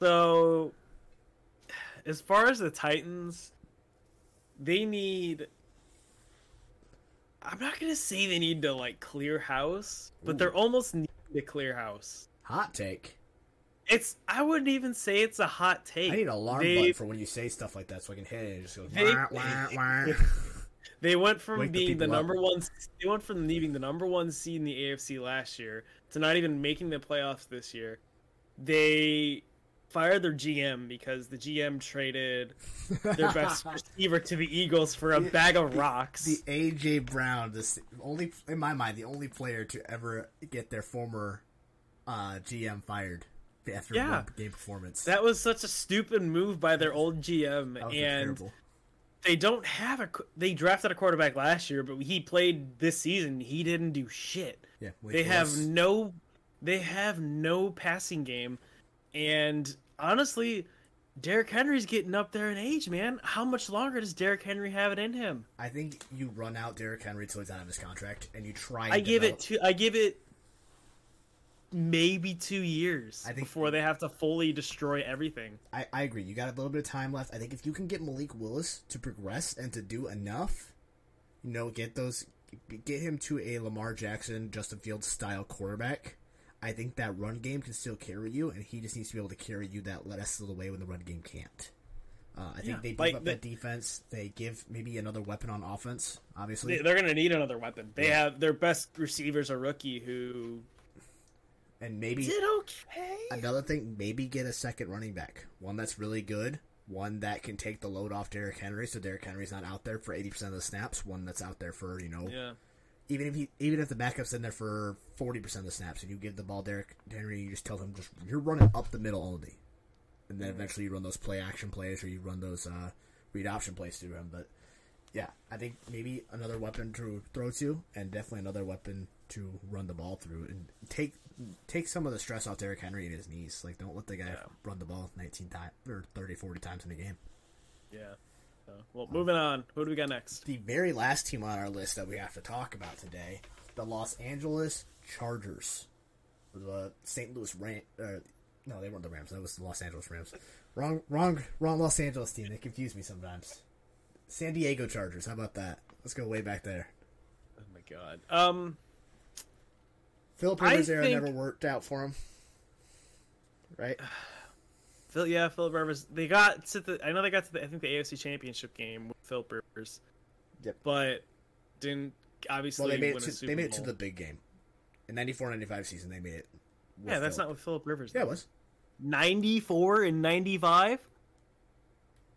So, as far as the Titans, they need. I'm not gonna say they need to like clear house, but Ooh. they're almost need to clear house. Hot take. It's I wouldn't even say it's a hot take. I need an alarm They- button for when you say stuff like that, so I can hit it and just go. They- wah, wah, wah. They went from Wake being the, up. number one. They went from leaving the number one seed in the AFC last year to not even making the playoffs this year. They fired their GM because the GM traded their best receiver to the Eagles for a bag of rocks. the AJ Brown, this only in my mind, the only player to ever get their former uh, GM fired after Yeah. game performance. that was such a stupid move by their old GM, That was and terrible. They don't have a. They drafted a quarterback last year, but he played this season. He didn't do shit. Yeah, they have no they have no passing game and honestly Derrick Henry's getting up there in age, man. How much longer does Derrick Henry have it in him? I think you run out Derrick Henry till he's out of his contract, and you try. I and give develop- it two I give it maybe 2 years I think- before they have to fully destroy everything. I, I agree. You got a little bit of time left. I think if you can get Malik Willis to progress and to do enough, you know, get those, get him to a Lamar Jackson, Justin Fields style quarterback. I think that run game can still carry you, and he just needs to be able to carry you that rest of the way when the run game can't. Uh, I think Yeah, they beef like up the- that defense. They give maybe another weapon on offense. Obviously, They, they're going to need another weapon. They Yeah. have their best receivers a rookie who and maybe did okay. Another thing, maybe get a second running back. One that's really good. One that can take the load off Derrick Henry, so Derrick Henry's not out there for eighty percent of the snaps. One that's out there for you know, Yeah. even if he, even if the backup's in there for forty percent of the snaps, and you give the ball Derrick Henry, you just tell him just you're running up the middle only, and then eventually you run those play action plays or you run those uh, read option plays through him. But yeah, I think maybe another weapon to throw to, and definitely another weapon to run the ball through, and take take some of the stress off Derrick Henry and his knees. Like, don't let the guy Yeah. run the ball 19 times or 30, 40 times in a game. Yeah. So, well, moving on. Who do we got next? The very last team on our list that we have to talk about today, the Los Angeles Chargers, the St. Louis Ram. Uh, no, they weren't the Rams. That was the Los Angeles Rams. Wrong, wrong, wrong. Los Angeles team. They confuse me sometimes. San Diego Chargers. How about that? Let's go way back there. Oh my god. Um Philip Rivers era think- never worked out for him. Right? Phil, yeah, Philip Rivers. They got to the. I know they got to the. I think the AFC Championship game with Philip Rivers. Yep. But didn't obviously Well, they made it win a to, Super they made it to the big game. In 94-95 season, they made it. with Yeah, that's Philip. not with Philip Rivers. Yeah, it was. Ninety four and ninety five.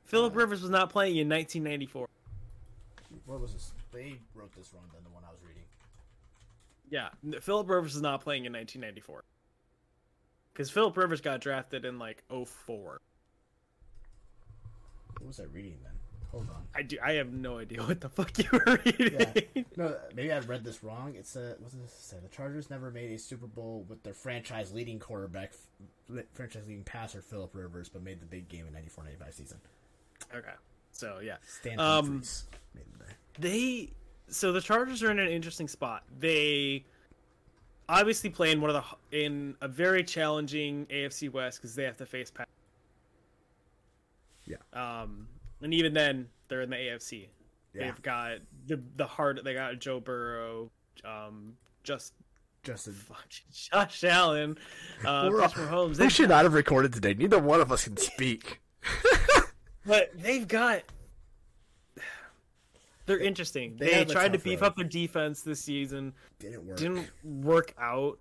Philip Uh, Rivers was not playing in 1994. What was this? They wrote this wrong than the one I was reading. Yeah, Philip Rivers is not playing in 1994. Because Philip Rivers got drafted in like 04. What was I reading then? Hold on. I do. I have no idea what the fuck you were reading. Yeah. No, maybe I read this wrong. It's a what does this say? The Chargers never made a Super Bowl with their franchise leading quarterback, franchise leading passer Philip Rivers, but made the big game in 94-95 season. Okay. So yeah, Stan Um, Humphries made him there. they. So the Chargers are in an interesting spot. They obviously play in one of the in a very challenging AFC West because they have to face Pat. Yeah. Um, and even then, they're in the AFC. Yeah. They've got the the heart. They got Joe Burrow, um, just Justin. Josh Allen, uh, We're Patrick all- Mahomes. We They've should not have recorded today. Neither one of us can speak. But they've got. They're interesting. they They, tried to beef road. up their defense this season. Didn't work. Didn't work out.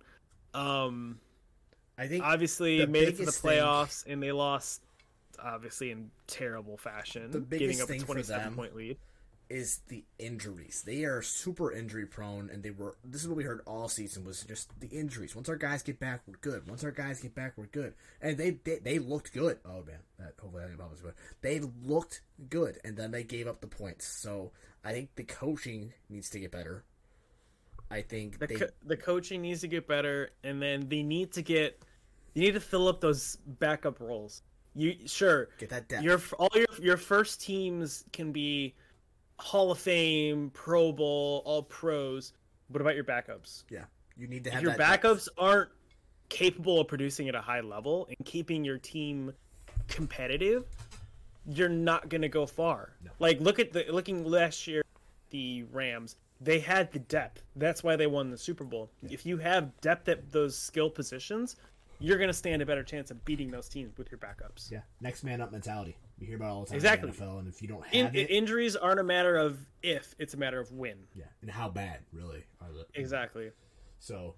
Um, I think obviously made it to the biggest thing- playoffs and they lost, obviously in terrible fashion, The giving up a thing for twenty-seven them- point lead. Is the injuries. They are super injury prone, and they were. This is what we heard all season was just the injuries. Once our guys get back, we're good. Once our guys get back, we're good. And they they, they looked good. Oh man, that hopefully I didn't this, but they looked good, and then they gave up the points. So I think the coaching needs to get better. I think The they co- the coaching needs to get better, and then they need to get, you need to fill up those backup roles. You sure get that depth. your all your your first teams can be Hall of Fame, Pro Bowl, All Pros. What about your backups? yeah, you need to have your that depth. backups aren't capable of producing at a high level and keeping your team competitive, you're not going to go far. No. Like look at the looking last year, the Rams. They had the depth. That's why they won the Super Bowl. If you have depth at those skill positions, you're going to stand a better chance of beating those teams with your backups. Yeah, next man up mentality. We hear about it all the time Exactly. in the NFL, and if you don't have In, it, injuries aren't a matter of if; it's a matter of when. yeah, and how bad really are the Exactly. So,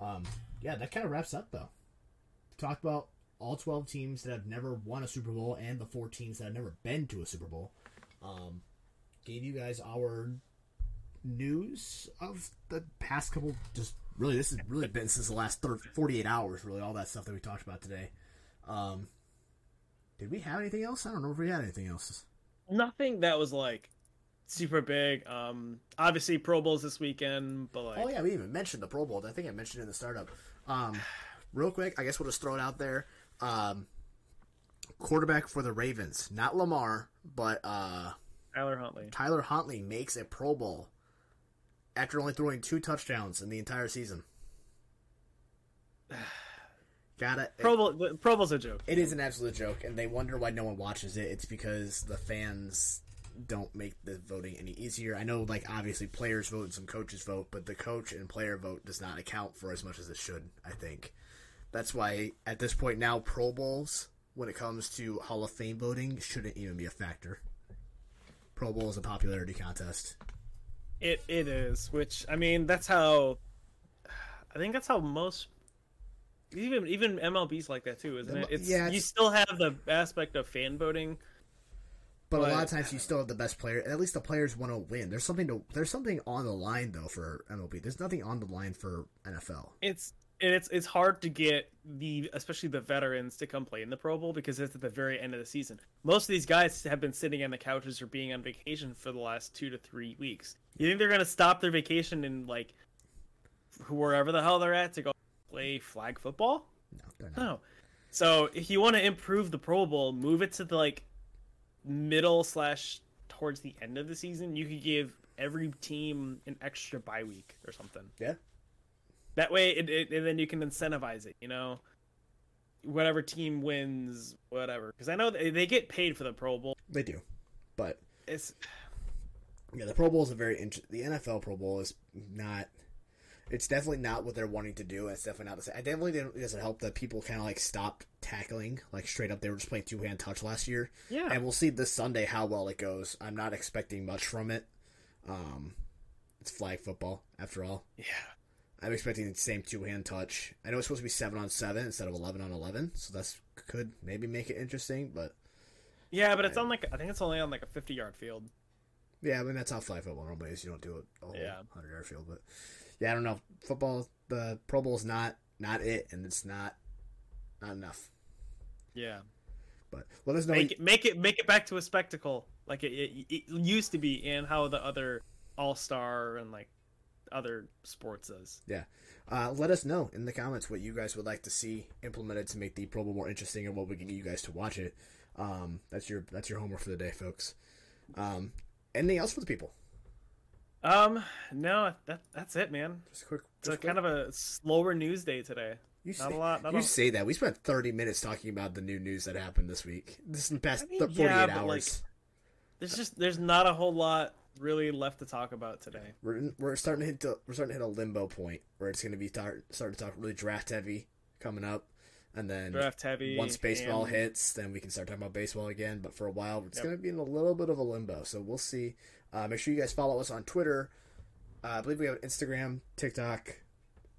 um, yeah, that kind of wraps up though. Talked about all twelve teams that have never won a Super Bowl and the four teams that have never been to a Super Bowl. Um, gave you guys our news of the past couple. Just really, this has really been since the last 30, 48 hours. Really, all that stuff that we talked about today. Um, did we have anything else? I don't know if we had anything else. Nothing that was like super big. Um, obviously Pro Bowls this weekend, but like Oh yeah, we even mentioned the Pro Bowl. I think I mentioned it in the startup. Um, real quick, I guess we'll just throw it out there. Um, quarterback for the Ravens, not Lamar, but uh, Tyler Huntley. Tyler Huntley makes a Pro Bowl after only throwing two touchdowns in the entire season. Got it. Pro Bowl. Pro Bowl's a joke. It is an absolute joke, and they wonder why no one watches it. It's because the fans don't make the voting any easier. I know, like obviously, players vote and some coaches vote, but the coach and player vote does not account for as much as it should. I think that's why at this point now, Pro Bowls, when it comes to Hall of Fame voting, shouldn't even be a factor. Pro Bowl is a popularity contest. It it is. Which I mean, that's how. I think that's how most. Even even MLB's like that too, isn't it? It's, Yeah, you still have the aspect of fan voting. But, a lot of times you still have the best player. At least the players want to win. There's something to. There's something on the line though for MLB. There's nothing on the line for NFL. It's and it's it's hard to get the especially the veterans to come play in the Pro Bowl because it's at the very end of the season. Most of these guys have been sitting on the couches or being on vacation for the last two to three weeks. You think they're gonna stop their vacation and like wherever the hell they're at to go play flag football? No, they're not. No. So if you want to improve the Pro Bowl, move it to the like middle slash towards the end of the season. You could give every team an extra bye week or something. Yeah. That way, it, it, and then you can incentivize it. You know, whatever team wins, whatever. Because I know they, they get paid for the Pro Bowl. They do, but It's yeah, the Pro Bowl is a very int- the NFL Pro Bowl is not. It's definitely not what they're wanting to do. and It's definitely not the same. I definitely didn't, it doesn't help that people kind of like stopped tackling like straight up. They were just playing two hand touch last year, yeah. and we'll see this Sunday how well it goes. I'm not expecting much from it. Um, it's flag football after all. yeah. I'm expecting the same two hand touch. I know it's supposed to be seven on seven instead of eleven on eleven, so that's could maybe make it interesting. But Yeah, but it's on like I think it's only on like a fifty yard field. yeah, I mean that's how flag football normally is. You don't do it a whole Yeah. hundred yard field, but yeah, I don't know. Football, the Pro Bowl is not not it, and it's not not enough. Yeah. But let us know. make it make it make it back to a spectacle like it, it, it used to be and how the other all star and like other sports is Yeah. Uh, let us know in the comments what you guys would like to see implemented to make the Pro Bowl more interesting and what we can get you guys to watch it. Um, that's your that's your homework for the day, folks. Um, anything else for the people? Um no that that's it man Just a quick. it's a just kind of a slower news day today you not say, a lot not you a, say that we spent thirty minutes talking about the new news that happened this week. This is the past I mean, the forty eight yeah, hours. like, there's just there's not a whole lot really left to talk about today. We're we're starting to hit the, we're starting to hit a limbo point where it's going to be start starting to talk really draft heavy coming up, and then Draft heavy. once baseball and- hits, then we can start talking about baseball again. But for a while, it's Yep. going to be in a little bit of a limbo. So we'll see. Uh, make sure you guys follow us on Twitter. Uh, I believe we have Instagram, TikTok,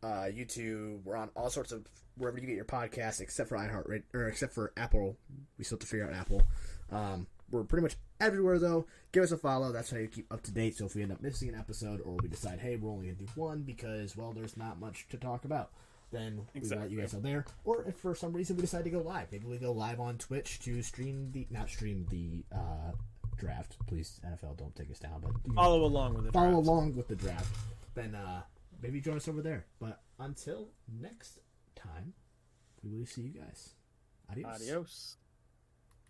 uh, YouTube. We're on all sorts of wherever you get your podcasts, except for iHeartRadio or except for Apple. We still have to figure out Apple. Um, we're pretty much everywhere though. Give us a follow. That's how you keep up to date. So if we end up missing an episode, or we decide, hey, we're only gonna do one because well, there's not much to talk about, then we let Exactly. you guys know there. Or if for some reason we decide to go live, maybe we go live on Twitch to stream the not stream the uh, draft. Please, NFL, don't take us down, but you know, Follow along with it. follow along with the draft. Then uh, maybe join us over there. But until next time, we will see you guys. Adios. Adios.